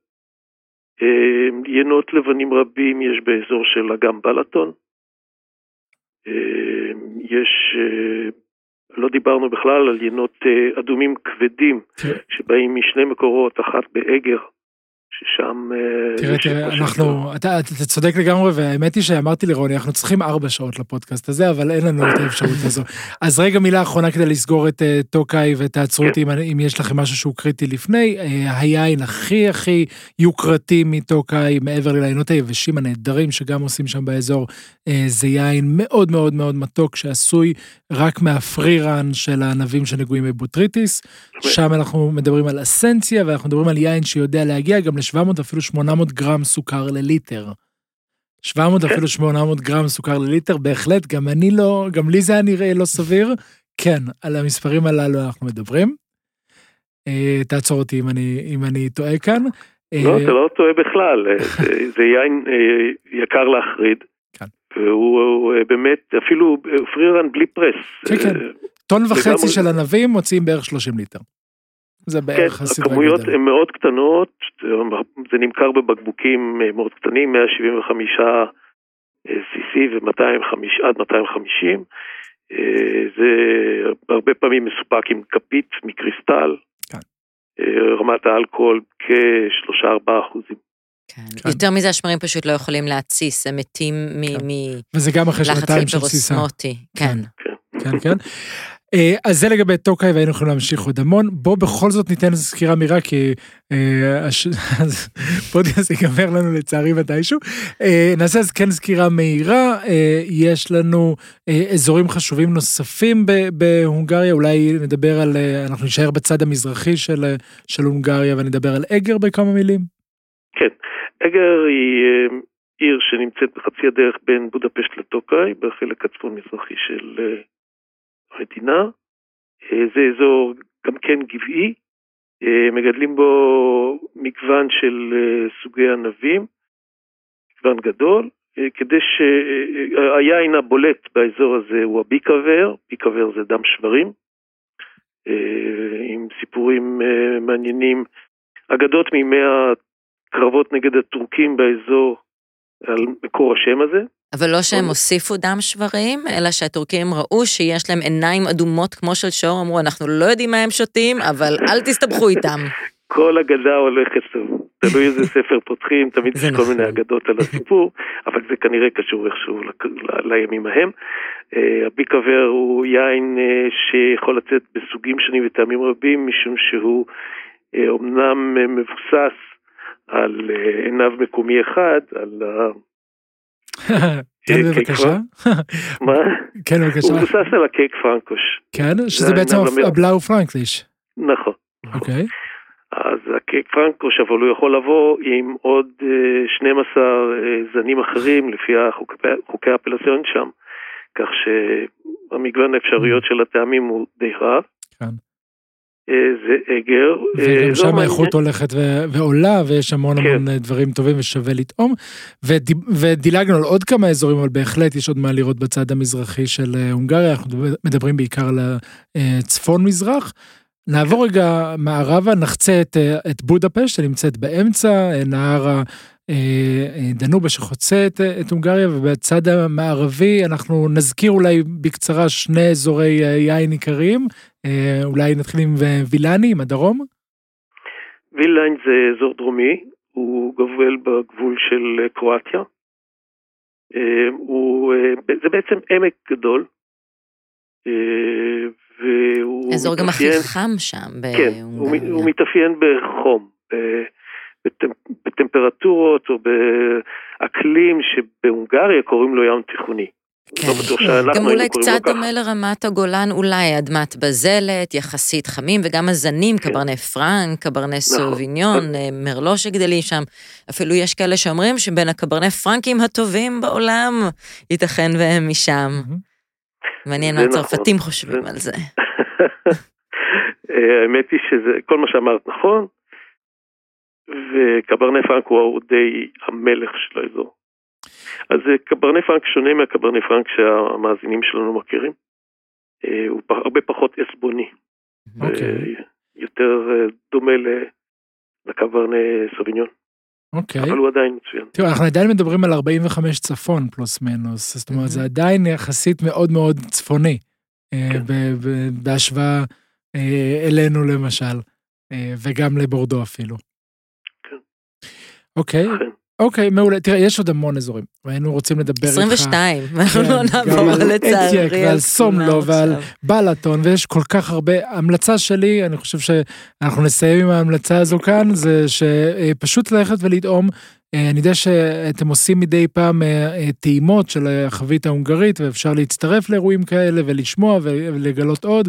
ינות לבנים רבים יש באזור של אגם בלטון. יש לא דיברנו בכלל על יינות אה, אדומים כבדים. שבאים משני מקורות, אחת באגר, ששם... אה, תראה, תראה, אנחנו, אתה, אתה צודק לגמרי, והאמת היא שאמרתי לרוני, אנחנו צריכים ארבע שעות לפודקאסט הזה, אבל אין לנו את האפשרות הזו. אז רגע מילה אחרונה כדי לסגור את uh, טוקאי, ותעצרו אותי כן. אם, אם יש לכם משהו שהוא קריטי לפני. Uh, היין הכי הכי יוקרתי מטוקאי, מעבר לעיינות היבשים הנהדרים שגם עושים שם באזור, uh, זה יין מאוד מאוד מאוד מתוק, שעשוי רק מהפרירן של הענבים שנגועים בבוטריטיס. שם אנחנו מדברים על אסנציה, ואנחנו מדברים על יין שיודע להגיע גם 700 אפילו 800 גרם סוכר לליטר. 700 כן. אפילו 800 גרם סוכר לליטר, בהחלט, גם אני לא, גם לי זה היה נראה לא סביר. כן, על המספרים הללו אנחנו מדברים. אה, תעצור אותי אם אני, אם אני טועה כאן. לא, אה, אתה לא טועה בכלל, אה, זה יין יקר להחריד. כן. והוא באמת, אפילו פרירן בלי פרס. כן, כן. טון וחצי של ענבים מוציאים בערך 30 ליטר. זה בערך כן, הסדרי גודל. הכמויות הן מאוד קטנות, זה נמכר בבקבוקים אה, מאוד קטנים, 175 cc ו-250 עד 250. אה, זה הרבה פעמים מסופק עם כפית מקריסטל, כן. אה, רמת האלכוהול כ-3-4 אחוזים. כן. כן. יותר מזה השמרים פשוט לא יכולים להתסיס, הם מתים כן. מ... וזה גם אחרי שנתיים של תסיסה. כן. כן. כן, כן. אה, אז זה לגבי טוקאי והיינו יכולים להמשיך עוד המון. בוא בכל זאת ניתן סקירה מהירה כי הפודקאסט ייגמר לנו לצערי מתישהו. אה, נעשה אז כן סקירה מהירה, אה, יש לנו אזורים חשובים נוספים בהונגריה, אולי נדבר על, אנחנו נשאר בצד המזרחי של, של הונגריה ונדבר על אגר בכמה מילים. כן, אגר היא עיר שנמצאת בחצי הדרך בין בודפשט לטוקאי, בחלק הצפון מזרחי של המדינה. אה, זה אזור גם כן גבעי, אה, מגדלים בו מגוון של אה, סוגי ענבים, מגוון גדול, כדי שהיין הבולט באזור הזה הוא הביקאבר, ביקאבר זה דם שברים, עם סיפורים מעניינים, אגדות מימי הקרבות נגד הטורקים באזור על מקור השם הזה. אבל לא שהם הוסיפו דם שברים, אלא שהטורקים ראו שיש להם עיניים אדומות כמו של שור, אמרו, אנחנו לא יודעים מה הם שותים, אבל אל תסתבכו איתם. כל אגדה הולכת טוב. תלוי איזה ספר פותחים, תמיד יש כל נכון. מיני אגדות על הסיפור, אבל זה כנראה קשור איכשהו לימים ההם. אה, הביקאבר הוא יין אה, שיכול לצאת בסוגים שונים וטעמים רבים, משום שהוא אומנם אה, מבוסס על עיניו מקומי אחד, על כן, בבקשה. מה? כן, בבקשה. הוא מבוסס על הקייק פרנקוש. כן, שזה בעצם הבלאו פרנקליש. נכון. אוקיי. אז הקייק פרנקוש, אבל הוא יכול לבוא עם עוד 12 אה, אה, זנים אחרים לפי חוקי האפלסיון שם, כך שהמגוון האפשרויות של הטעמים הוא די רב. כן. זה אגר. וגם שם האיכות הולכת ועולה, ויש המון כן. המון אה, דברים טובים ושווה לטעום. ודילגנו על עוד כמה אזורים, אבל בהחלט יש עוד מה לראות בצד המזרחי של אה, הונגריה, אנחנו מדברים בעיקר על הצפון-מזרח. נעבור רגע מערבה, נחצה את, את בודפשט שנמצאת באמצע, נהר דנובה שחוצה את, את הונגריה, ובצד המערבי אנחנו נזכיר אולי בקצרה שני אזורי יין עיקריים, אה, אולי נתחיל עם וילני, עם הדרום? וילן זה אזור דרומי, הוא גובל בגבול של אה, קרואטיה. אה, הוא, זה בעצם עמק גדול. והוא אזור מתאפיין, גם הכי חם שם. כן, הוא, הוא מתאפיין בחום. בטמפרטורות או באקלים שבהונגריה קוראים לו ים תיכוני. כן. לא בטוח שאנחנו גם אולי קצת דומה לרמת הגולן, אולי אדמת בזלת, יחסית חמים, וגם הזנים, כן. קברני פרנק, קברני נכון. סוביניון, אה, מרלו שגדלים שם. אפילו יש כאלה שאומרים שבין הקברני פרנקים הטובים בעולם, ייתכן והם משם. מעניין מה הצרפתים נכון. חושבים על זה. אה, האמת היא שזה, כל מה שאמרת נכון, וקברני פרנק הוא די המלך של האזור. אז אה, קברני פרנק שונה מהקברני פרנק שהמאזינים שלנו מכירים. אה, הוא הרבה פחות עסבוני. Okay. אוקיי. יותר דומה לקברני סוביניון. אוקיי. אבל הוא עדיין מצוין. תראו, אנחנו עדיין מדברים על 45 צפון פלוס מינוס, זאת אומרת, זה עדיין יחסית מאוד מאוד צפוני, כן. בהשוואה אלינו למשל, וגם לבורדו אפילו. אוקיי, אוקיי, מעולה. תראה, יש עוד המון אזורים, והיינו רוצים לדבר איתך. 22, אנחנו לא נעבור לצערי. אתייק ועל סומלו ועל בלאטון, ויש כל כך הרבה. המלצה שלי, אני חושב שאנחנו נסיים עם ההמלצה הזו כאן, זה שפשוט ללכת ולטעום. אה, אני יודע שאתם עושים מדי פעם אה, אה, טעימות של החבית ההונגרית, ואפשר להצטרף לאירועים כאלה ולשמוע ולגלות עוד,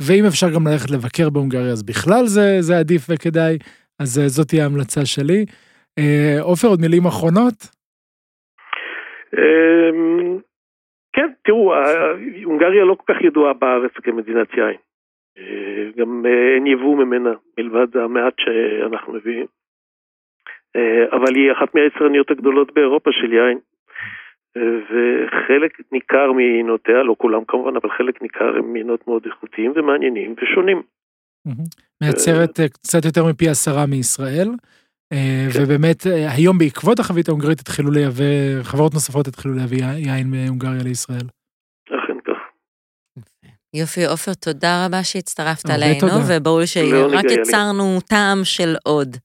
ואם אפשר גם ללכת לבקר בהונגריה, אז בכלל זה, זה עדיף וכדאי, אז זאת תהיה ההמלצה שלי. אה, עופר, עוד מילים אחרונות? אמ, כן, תראו, הונגריה לא כל כך ידועה בארץ כמדינת יין. אה, גם אה, אין יבוא ממנה, מלבד המעט שאנחנו מביאים. אבל היא אחת מהיצרניות הגדולות באירופה של יין. וחלק ניכר מעינותיה, לא כולם כמובן, אבל חלק ניכר הם מינות מאוד איכותיים ומעניינים ושונים. מייצרת קצת יותר מפי עשרה מישראל. אה, כן. ובאמת אה, היום בעקבות החבית ההונגרית התחילו לייבא, חברות נוספות התחילו להביא יין מהונגריה לישראל. אכן כך. יופי, עופר, תודה רבה שהצטרפת אלינו, וברור שרק יצרנו טעם של עוד.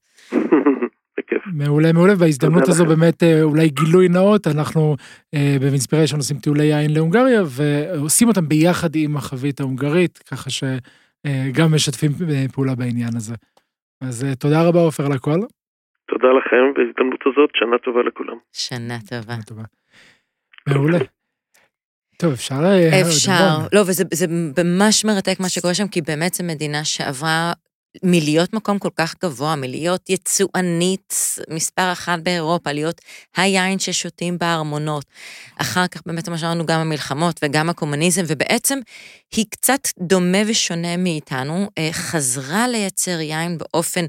מעולה, מעולה, וההזדמנות הזו באמת אה, אולי גילוי נאות, אנחנו במנספיריישן עושים טיולי יין להונגריה, ועושים אותם ביחד עם החבית ההונגרית, ככה שגם משתפים פעולה בעניין הזה. אז תודה רבה עופר על הכל. תודה לכם, בהזדמנות הזאת, שנה טובה לכולם. שנה טובה. מעולה. טוב, אפשר... אה, אפשר. לא, וזה ממש מרתק מה שקורה שם, כי באמת זו מדינה שעברה מלהיות מקום כל כך גבוה, מלהיות יצואנית מספר אחת באירופה, להיות היין ששותים בארמונות. אחר כך באמת, מה שאמרנו, גם המלחמות וגם הקומוניזם, ובעצם היא קצת דומה ושונה מאיתנו, אה, חזרה לייצר יין באופן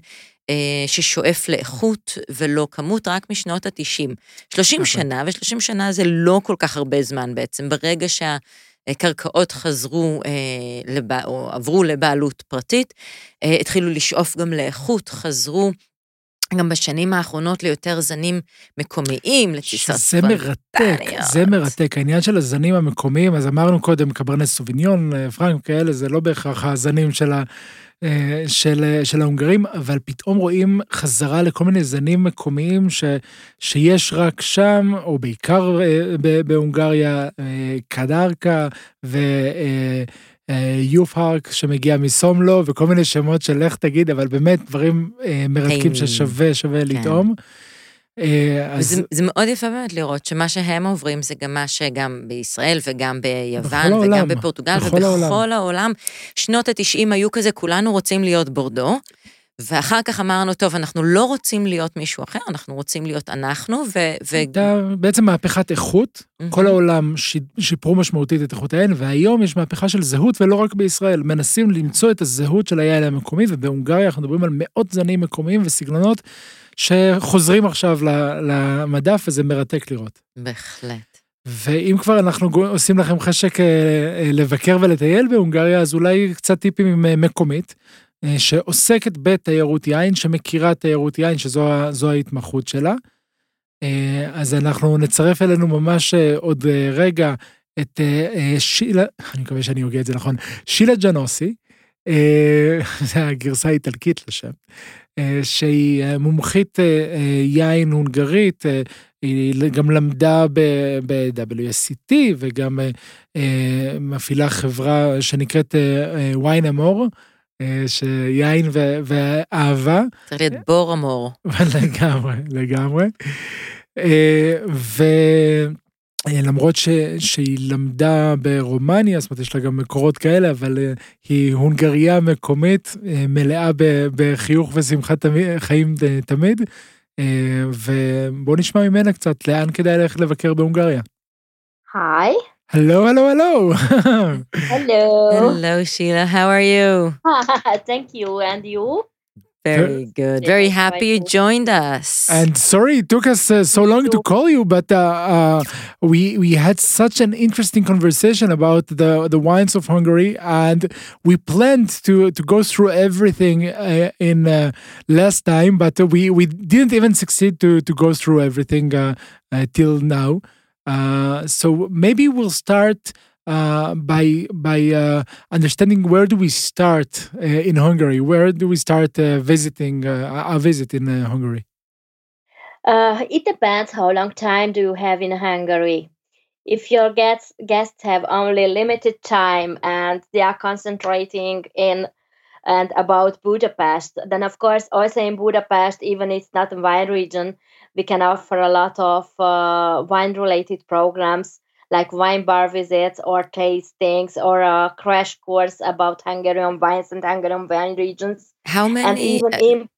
ששואף לאיכות ולא כמות, רק משנות ה-90. 30 שנה, ו-30 שנה זה לא כל כך הרבה זמן בעצם. ברגע שהקרקעות חזרו, אה, לבע... או עברו לבעלות פרטית, אה, התחילו לשאוף גם לאיכות, חזרו גם בשנים האחרונות ליותר זנים מקומיים, לתפיסות זה מרתק, זה מרתק. העניין של הזנים המקומיים, אז אמרנו קודם, קברנס סוביניון, פרנק כאלה, זה לא בהכרח הזנים של ה... אה, של, של ההונגרים, אבל פתאום רואים חזרה לכל מיני זנים מקומיים ש, שיש רק שם, או בעיקר אה, בהונגריה, אה, קדרקה ויופהרק שמגיע מסומלו, וכל מיני שמות של לך תגיד, אבל באמת דברים מרתקים ששווה, שווה כן. לטעום. אה, אז... זה, זה מאוד יפה באמת לראות שמה שהם עוברים זה גם מה שגם בישראל וגם ביוון וגם העולם, בפורטוגל ובכל העולם. העולם. שנות התשעים היו כזה, כולנו רוצים להיות בורדו. ואחר כך אמרנו, טוב, אנחנו לא רוצים להיות מישהו אחר, אנחנו רוצים להיות אנחנו, ו... ו... הייתה בעצם מהפכת איכות, mm-hmm. כל העולם שיפרו משמעותית את איכות היין, והיום יש מהפכה של זהות, ולא רק בישראל. מנסים למצוא את הזהות של היין המקומי, ובהונגריה אנחנו מדברים על מאות זנים מקומיים וסגנונות שחוזרים עכשיו למדף, וזה מרתק לראות. בהחלט. ואם כבר אנחנו עושים לכם חשק אה, אה, לבקר ולטייל בהונגריה, אז אולי קצת טיפים עם אה, מקומית, שעוסקת בתיירות יין, שמכירה תיירות יין, שזו ההתמחות שלה. אז אנחנו נצרף אלינו ממש עוד רגע את שילה, אני מקווה שאני הוגה את זה נכון, שילה ג'נוסי, זה הגרסה האיטלקית לשם, שהיא מומחית יין הונגרית, היא גם למדה ב-WSCT וגם מפעילה חברה שנקראת ויין אמור, שיין ואהבה. צריך להיות בור המור. לגמרי, לגמרי. ו... למרות ש, שהיא למדה ברומניה, זאת אומרת, יש לה גם מקורות כאלה, אבל היא הונגריה מקומית, מלאה בחיוך ושמחת חיים תמיד. ובואו נשמע ממנה קצת, לאן כדאי ללכת לבקר בהונגריה. היי. Hello, hello, hello. hello. Hello, Sheila. How are you? Thank you. And you? Very good. Very happy you joined us. And sorry it took us uh, so long to call you, but uh, uh, we we had such an interesting conversation about the the wines of Hungary, and we planned to to go through everything uh, in uh, less time, but we we didn't even succeed to to go through everything uh, till now. Uh, so maybe we'll start uh, by by uh, understanding where do we start uh, in Hungary? Where do we start uh, visiting a visit in Hungary? it depends how long time do you have in Hungary. If your guests guests have only limited time and they are concentrating in and about Budapest, then of course also in Budapest, even it's not a wine region, we can offer a lot of uh, wine related programs like wine bar visits or tastings or a crash course about Hungarian wines and Hungarian wine regions. How many? Uh, in,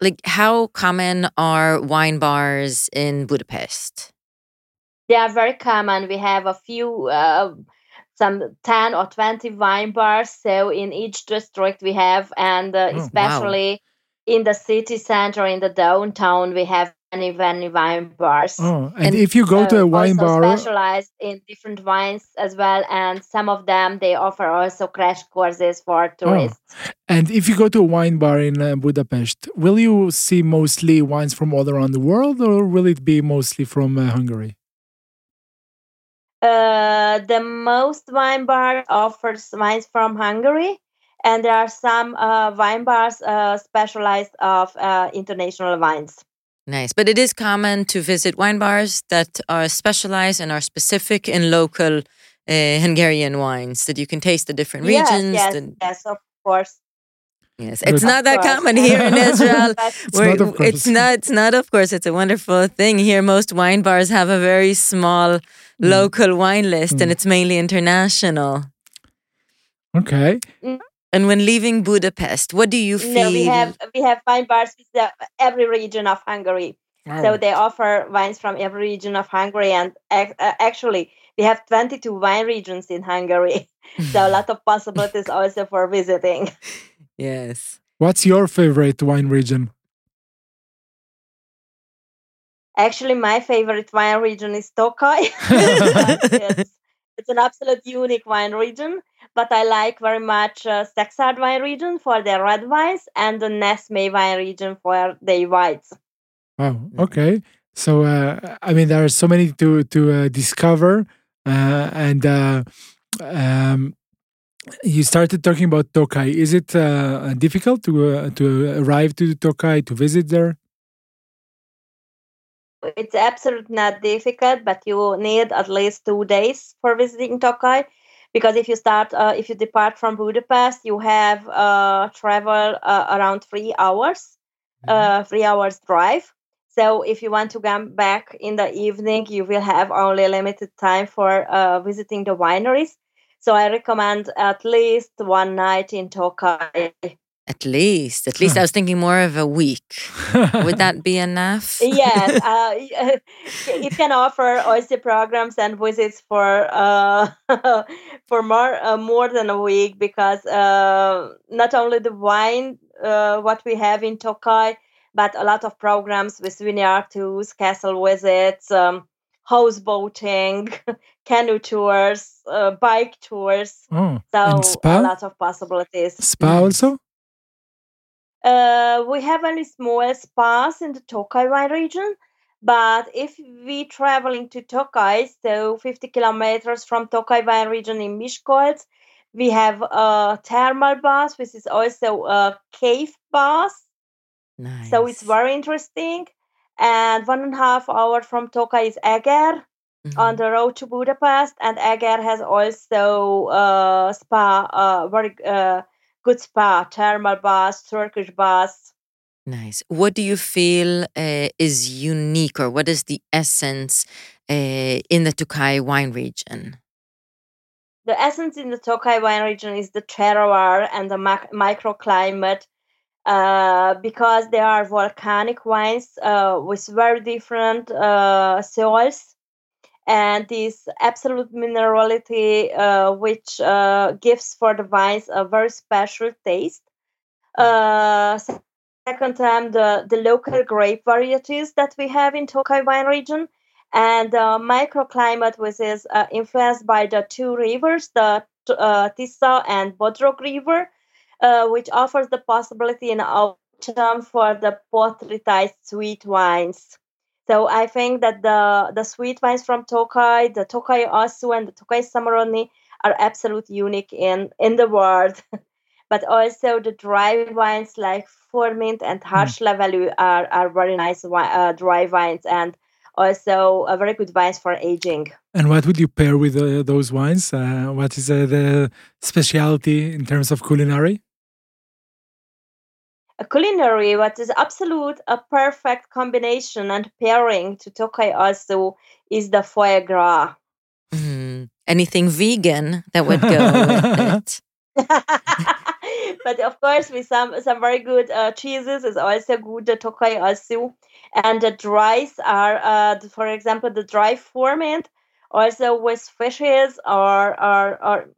like how common are wine bars in Budapest? They are very common. We have a few, uh, some ten or twenty wine bars. So in each district we have, and uh, oh, especially wow. in the city center, in the downtown, we have many many wine bars. Oh, and, and if you go uh, to a wine bar, specialized in different wines as well, and some of them they offer also crash courses for oh, tourists. Oh. And if you go to a wine bar in uh, Budapest, will you see mostly wines from all around the world, or will it be mostly from uh, Hungary? Uh, the most wine bar offers wines from Hungary, and there are some uh, wine bars uh, specialized of uh, international wines. Nice. But it is common to visit wine bars that are specialized and are specific in local uh, Hungarian wines that you can taste the different regions. Yes, yes, yes of course. Yes, it's not that common here in Israel. it's, not of course. it's not. It's not. Of course, it's a wonderful thing here. Most wine bars have a very small mm. local wine list, mm. and it's mainly international. Okay. Mm. And when leaving Budapest, what do you feel? No, we have we have wine bars with every region of Hungary. Oh. So they offer wines from every region of Hungary, and uh, actually we have 22 wine regions in Hungary. so a lot of possibilities also for visiting. Yes. What's your favorite wine region? Actually, my favorite wine region is Tokaj. it's, it's an absolute unique wine region but I like very much uh, Szekszárd wine region for their red wines and the Neszmé wine region for their whites. Oh, okay. So uh, I mean, there are so many to to uh, discover, uh, and uh, um, you started talking about Tokaj. Is it uh, difficult to uh, to arrive to Tokaj to visit there? It's absolutely not difficult, but you need at least two days for visiting Tokaj because if you start uh, if you depart from budapest you have uh, travel uh, around three hours mm-hmm. Uh, three hours drive. So if you want to come back in the evening you will have only limited time for uh, visiting the wineries. So i recommend at least one night in tokaj at least, at least I was thinking more of a week. Would that be enough? yes, uh, it can offer oyster programs and visits for uh, for more uh, more than a week because uh, not only the wine uh, what we have in Tokai, but a lot of programs with vineyard tours, castle visits, um, houseboating, canoe tours, uh, bike tours. Oh, so a lot of possibilities. Spa also. Uh, we have only small spas in the Tokaj wine region, but if we traveling to Tokaj, so 50 kilometers from Tokaj wine region in Miskolc, we have a thermal bath, which is also a cave bath. Nice. So it's very interesting. And one and a half hour from Tokaj is Eger mm-hmm. on the road to Budapest, and Eger has also a spa, a very uh, good spa, thermal baths, Turkish baths. Nice. What do you feel uh, is unique, or what is the essence uh, in the Tokai wine region? The essence in the Tokai wine region is the terroir and the mac- microclimate uh, because they are volcanic wines uh, with very different uh, soils and this absolute minerality uh, which uh, gives for the wines a very special taste uh, second time the, the local grape varieties that we have in tokai wine region and the microclimate which is influenced by the two rivers the tisa and bodrog river uh, which offers the possibility in autumn for the portraitized sweet wines. So I think that the the sweet wines from Tokai, the Tokai Asu and the Tokai Samaroni are absolutely unique in in the world. but also the dry wines like Furmint and hmm. Harshla are, are very nice uh, dry wines and also a very good wines for aging. And what would you pair with uh, those wines? Uh, what is uh, the specialty in terms of culinary? A culinary, what is absolute a perfect combination and pairing to Tokai also is the foie gras. Mm, anything vegan that would go with it. but of course, with some some very good uh, cheeses is also good. The Tokai also, and the dries are, uh, for example, the dry Furmint, also with fishes or or or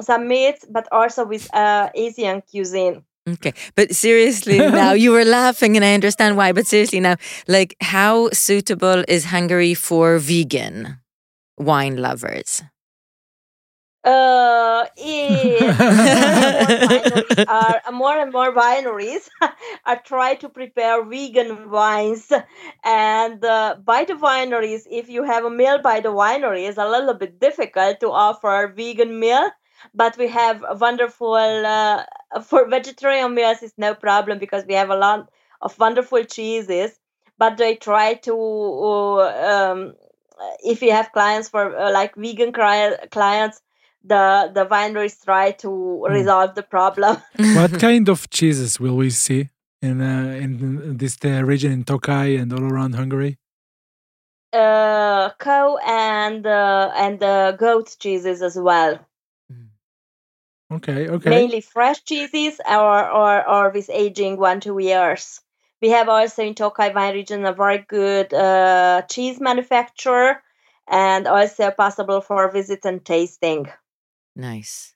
some meats, but also with uh, Asian cuisine. Okay. But seriously, now you were laughing and I understand why. But seriously, now, like, how suitable is Hungary for vegan wine lovers? Uh, yeah. are, more and more wineries are trying to prepare vegan wines. And uh, by the wineries, if you have a meal by the winery, it's a little bit difficult to offer vegan meal but we have a wonderful uh, for vegetarian meals it's no problem because we have a lot of wonderful cheeses. But they try to um, if you have clients for uh, like vegan clients the the wineries try to hmm. resolve the problem. What kind of cheeses will we see in uh, in this uh, region in Tokai and all around Hungary? Uh cow and uh, and the goat cheeses as well Okay, okay. Mainly fresh cheeses or, or, or with aging one, two years. We have also in Tokai Wine region a very good uh, cheese manufacturer and also possible for visit and tasting. Nice.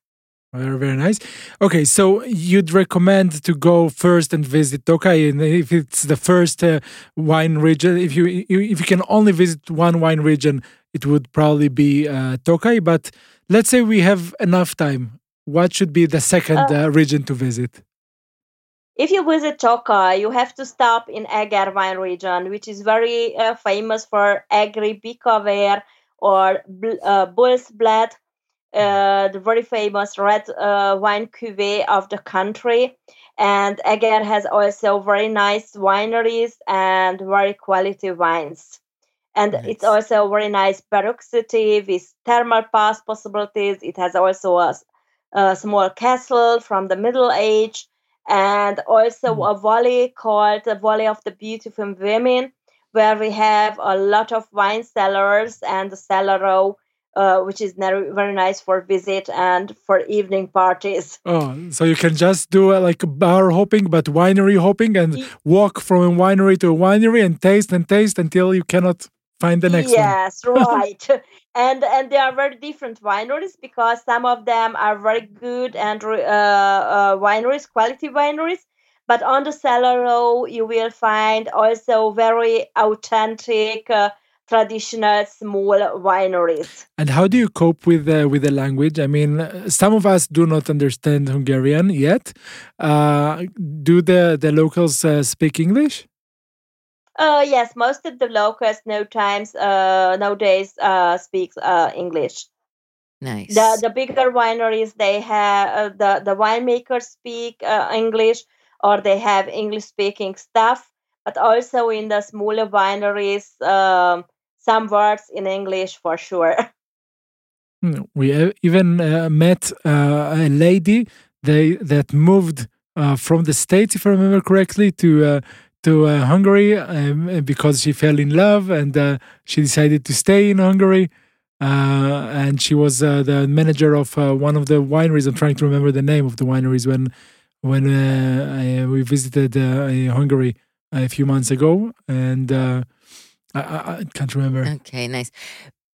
Very, very nice. Okay, so you'd recommend to go first and visit Tokai, and if it's the first uh, wine region, if you if you can only visit one wine region, it would probably be uh, Tokai. But let's say we have enough time what should be the second uh, uh, region to visit? If you visit Tokai, you have to stop in Eger wine region, which is very uh, famous for Egri Bikaver or uh, Bull's Blood, uh, the very famous red uh, wine cuvee of the country. And Eger has also very nice wineries and very quality wines. And nice. it's also a very nice baroque city with thermal pass possibilities. It has also a a small castle from the Middle Age, and also mm. a valley called the Valley of the Beautiful Women, where we have a lot of wine cellars and the cellar row. Uh, which is very nice for visit and for evening parties. Oh, so you can just do uh, like bar hopping, but winery hopping, and walk from a winery to a winery and taste and taste until you cannot find the next yes, one. Yes, right. and and they are very different wineries because some of them are very good and uh, uh, wineries, quality wineries. But on the cellar row, you will find also very authentic, uh, traditional small wineries. And how do you cope with uh, with the language? I mean, some of us do not understand Hungarian yet. Uh, do the the locals uh, speak English? Uh, yes, most of the locals no times uh, nowadays uh, speaks uh, English. Nice. The the bigger wineries they have uh, the the winemakers speak uh, English or they have English speaking staff, but also in the smaller wineries um, some words in English for sure. Hmm, we even uh, met uh, a lady they that moved uh, from the states, if I remember correctly, to uh, to uh, Hungary um, because she fell in love and uh, she decided to stay in Hungary. Uh, and she was uh, the manager of uh, one of the wineries. I'm trying to remember the name of the wineries when when I, we visited Hungary a few months ago, and I, I, can't remember. Okay, nice.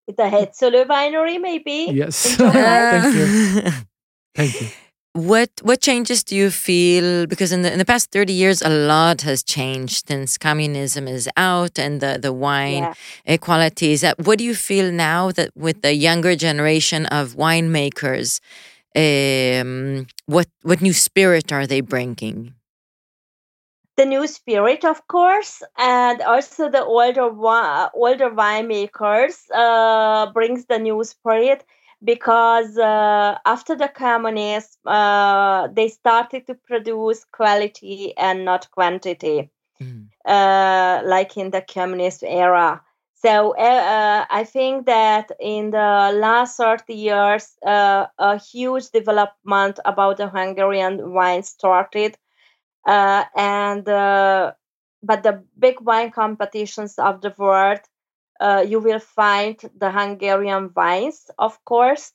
The Hetzelö winery, maybe. Yes, thank you. Thank you what what changes do you feel? Because in the in the past 30 years a lot has changed since communism is out and the the wine yeah. equalities what do you feel now that with the younger generation of winemakers um, what what new spirit are they bringing? The new spirit of course and also the older older winemakers uh, brings the new spirit because uh, after the communists, uh, they started to produce quality and not quantity, mm. uh, like in the communist era. So uh, uh, I think that in the last 30 years, uh, a huge development about the Hungarian wine started. and but the big wine competitions of the world uh, you will find the Hungarian wines, of course.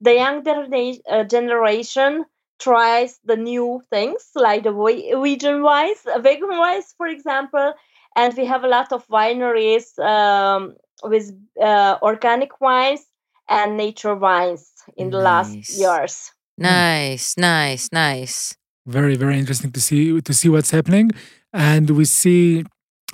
The younger uh, generation tries the new things like the vegan wines, vegan wines, for example. And we have a lot of wineries um, with uh, organic wines and nature wines in the last years. Nice, nice, nice. Very, very interesting to see to see what's happening, and we see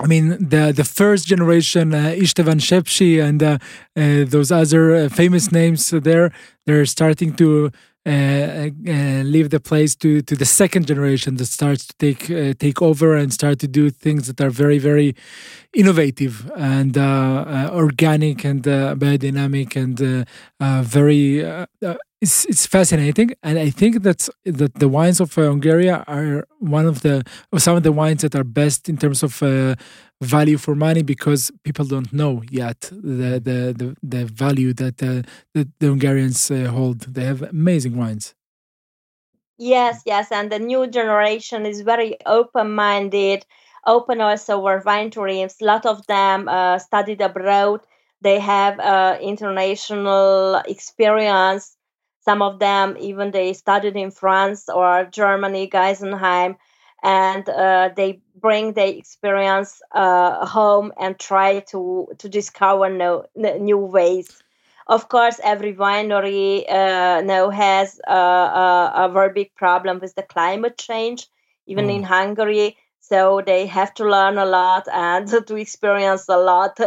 I mean, the the first generation, uh, Sepsi and uh, uh, those other uh, famous names there, they're starting to uh, uh, leave the place to to the second generation that starts to take take over and start to do things that are very very innovative and organic and biodynamic and very it's it's fascinating, and I think that's that the wines of uh, Hungary are one of the some of the wines that are best in terms of uh, value for money because people don't know yet the the the, the value that uh, the, the Hungarians uh, hold. They have amazing wines. Yes, yes, and the new generation is very open-minded, open also for wine dreams. A lot of them uh, studied abroad. They have uh, international experience some of them even they studied in France or Germany, Geisenheim, and uh, they bring their experience uh, home and try to to discover no, new ways. Of course, every winery uh, now has a, a, a, very big problem with the climate change, even mm. in Hungary. So they have to learn a lot and to experience a lot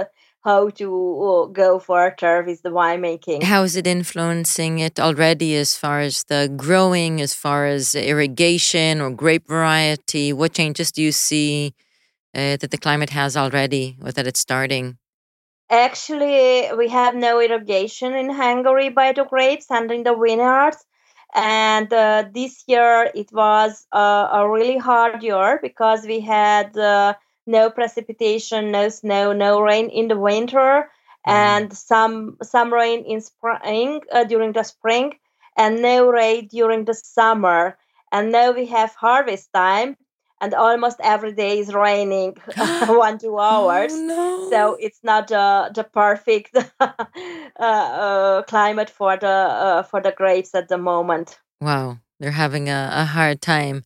how to uh, go further with the winemaking. How is it influencing it already as far as the growing, as far as irrigation or grape variety? What changes do you see uh, that the climate has already or that it's starting? Actually, we have no irrigation in Hungary by the grapes and in the vineyards. And uh, this year it was uh, a really hard year because we had uh, no precipitation, no snow, no rain in the winter, mm. and some some rain in spring uh, during the spring, and no rain during the summer. And now we have harvest time, and almost every day is raining one two hours. Oh, no. So it's not uh, the perfect uh, uh, climate for the uh, for the grapes at the moment. Wow, they're having a, a hard time.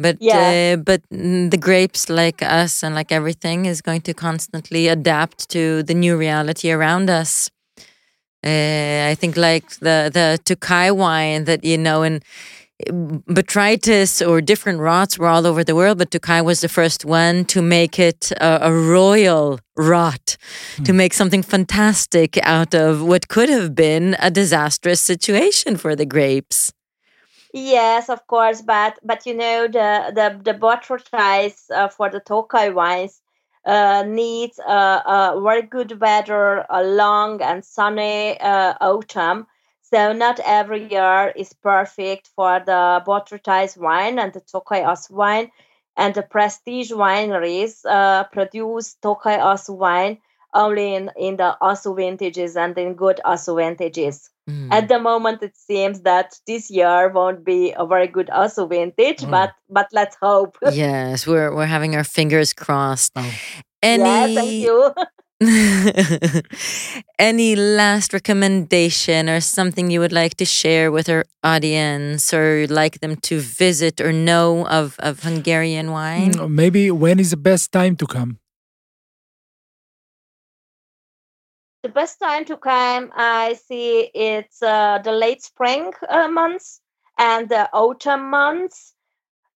But yeah. Uh, but the grapes, like us and like everything, is going to constantly adapt to the new reality around us. Uh, I think like the the Tokai wine that you know and botrytis or different rots were all over the world, but Tokai was the first one to make it a, a royal rot, mm. to make something fantastic out of what could have been a disastrous situation for the grapes. Yes, of course, but but you know the the the botrytis uh, for the Tokai wines uh, needs uh, a very good weather, a long and sunny uh, autumn. So not every year is perfect for the botrytis wine and the Tokai Os wine. And the prestige wineries uh, produce Tokai Os wine only in, in the Asu vintages and in good Asu vintages. Mm. At the moment, it seems that this year won't be a very good also vintage, mm. but but let's hope. yes, we're we're having our fingers crossed. Oh. Any... Yeah, thank you. Any last recommendation or something you would like to share with our audience or like them to visit or know of, of Hungarian wine? Mm, maybe when is the best time to come? The best time to come, I see it's uh, the late spring uh, months and the autumn months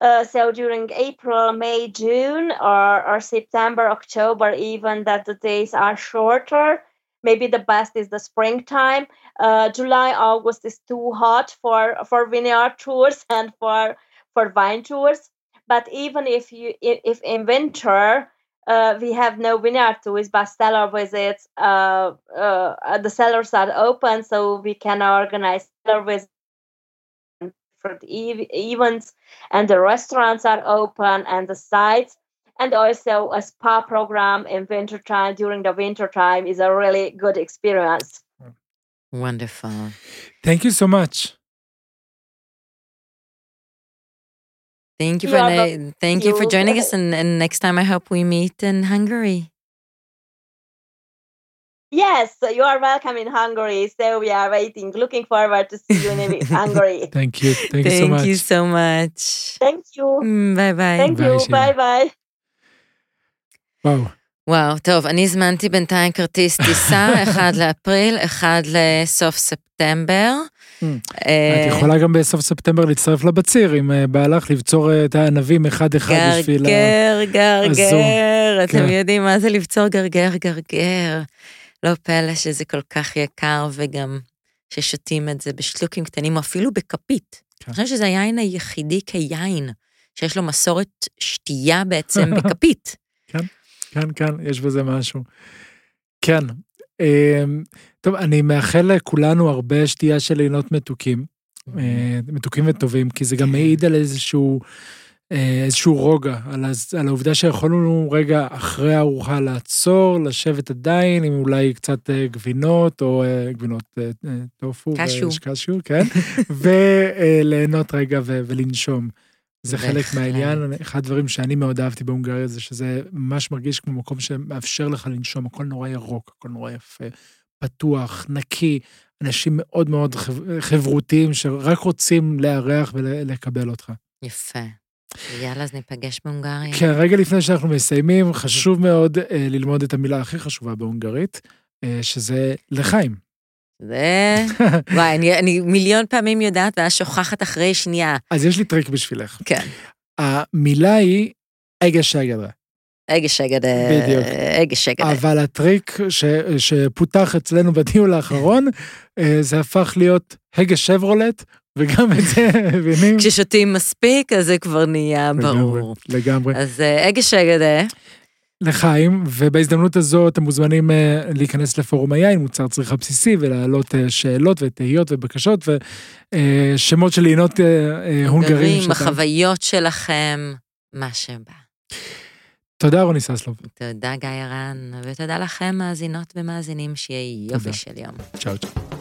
uh, so during April, May, June, or, or September, October, even that the days are shorter. Maybe the best is the springtime. Uh, July, August is too hot for for vineyard tours and for for vine tours. But even if you if, if in winter uh, we have no vineyard tours, but cellar visits, uh, uh, the cellars are open, so we can organize cellar visits different ev- events and the restaurants are open and the sites and also a spa program in winter time during the winter time is a really good experience. Wonderful. Thank you so much thank you, you for na- thank you. you for joining us and, and next time i hope we meet in hungary Yes, you are welcome in Hungary. So we are waiting, looking forward to see you in Hungary. Thank you. Thank, you so much. Thank you so much. Thank you. ביי ביי. Thank you. ביי ביי. וואו. וואו, טוב, אני הזמנתי בינתיים כרטיס טיסה, אחד לאפריל, אחד לסוף ספטמבר. Hmm. את יכולה גם בסוף ספטמבר להצטרף לבציר, אם בא לך לבצור את הענבים אחד-אחד בשביל... גרגר, גרגר, אתם כן. יודעים מה זה לבצור גרגר, גרגר. לא פלא שזה כל כך יקר, וגם ששותים את זה בשלוקים קטנים, או אפילו בכפית. כן. אני חושבת שזה היין היחידי כיין, שיש לו מסורת שתייה בעצם בכפית. כן, כן, כן, יש בזה משהו. כן. אמ, טוב, אני מאחל לכולנו הרבה שתייה של עינות מתוקים, אה, מתוקים וטובים, כי זה גם כן. מעיד על איזשהו... אה, איזשהו רוגע על, על העובדה שיכולנו רגע אחרי הארוחה לעצור, לשבת עדיין עם אולי קצת אה, גבינות או גבינות טופו. קשו. קשו, כן. וליהנות רגע ו, ולנשום. זה חלק מהעניין, אחד הדברים שאני מאוד אהבתי בהונגריה זה שזה ממש מרגיש כמו מקום שמאפשר לך לנשום, הכל נורא ירוק, הכל נורא יפה, פתוח, נקי, אנשים מאוד מאוד חברותיים שרק רוצים לארח ולקבל אותך. יפה. יאללה, אז ניפגש בהונגריה. כן, רגע לפני שאנחנו מסיימים, חשוב מאוד אה, ללמוד את המילה הכי חשובה בהונגרית, אה, שזה לחיים. זה... וואי, אני, אני מיליון פעמים יודעת ואז שוכחת אחרי שנייה. אז יש לי טריק בשבילך. כן. המילה היא egészségedre. egészségedre. בדיוק. egészségedre. אבל הטריק ש, שפותח אצלנו בדיון האחרון, אה, זה הפך להיות הגה שברולט וגם את זה מבינים. כששותים מספיק, אז זה כבר נהיה ברור. לגמרי. אז אגש אגדה. לחיים, ובהזדמנות הזו אתם מוזמנים להיכנס לפורום היין, מוצר צריכה בסיסי, ולהעלות שאלות ותהיות ובקשות ושמות של עינות הונגרים. שאתה... החוויות שלכם, מה שבא. תודה רוני ססלוב. תודה גיא הרן, ותודה לכם מאזינות ומאזינים, שיהיה יופי של יום. צ'או צ'או.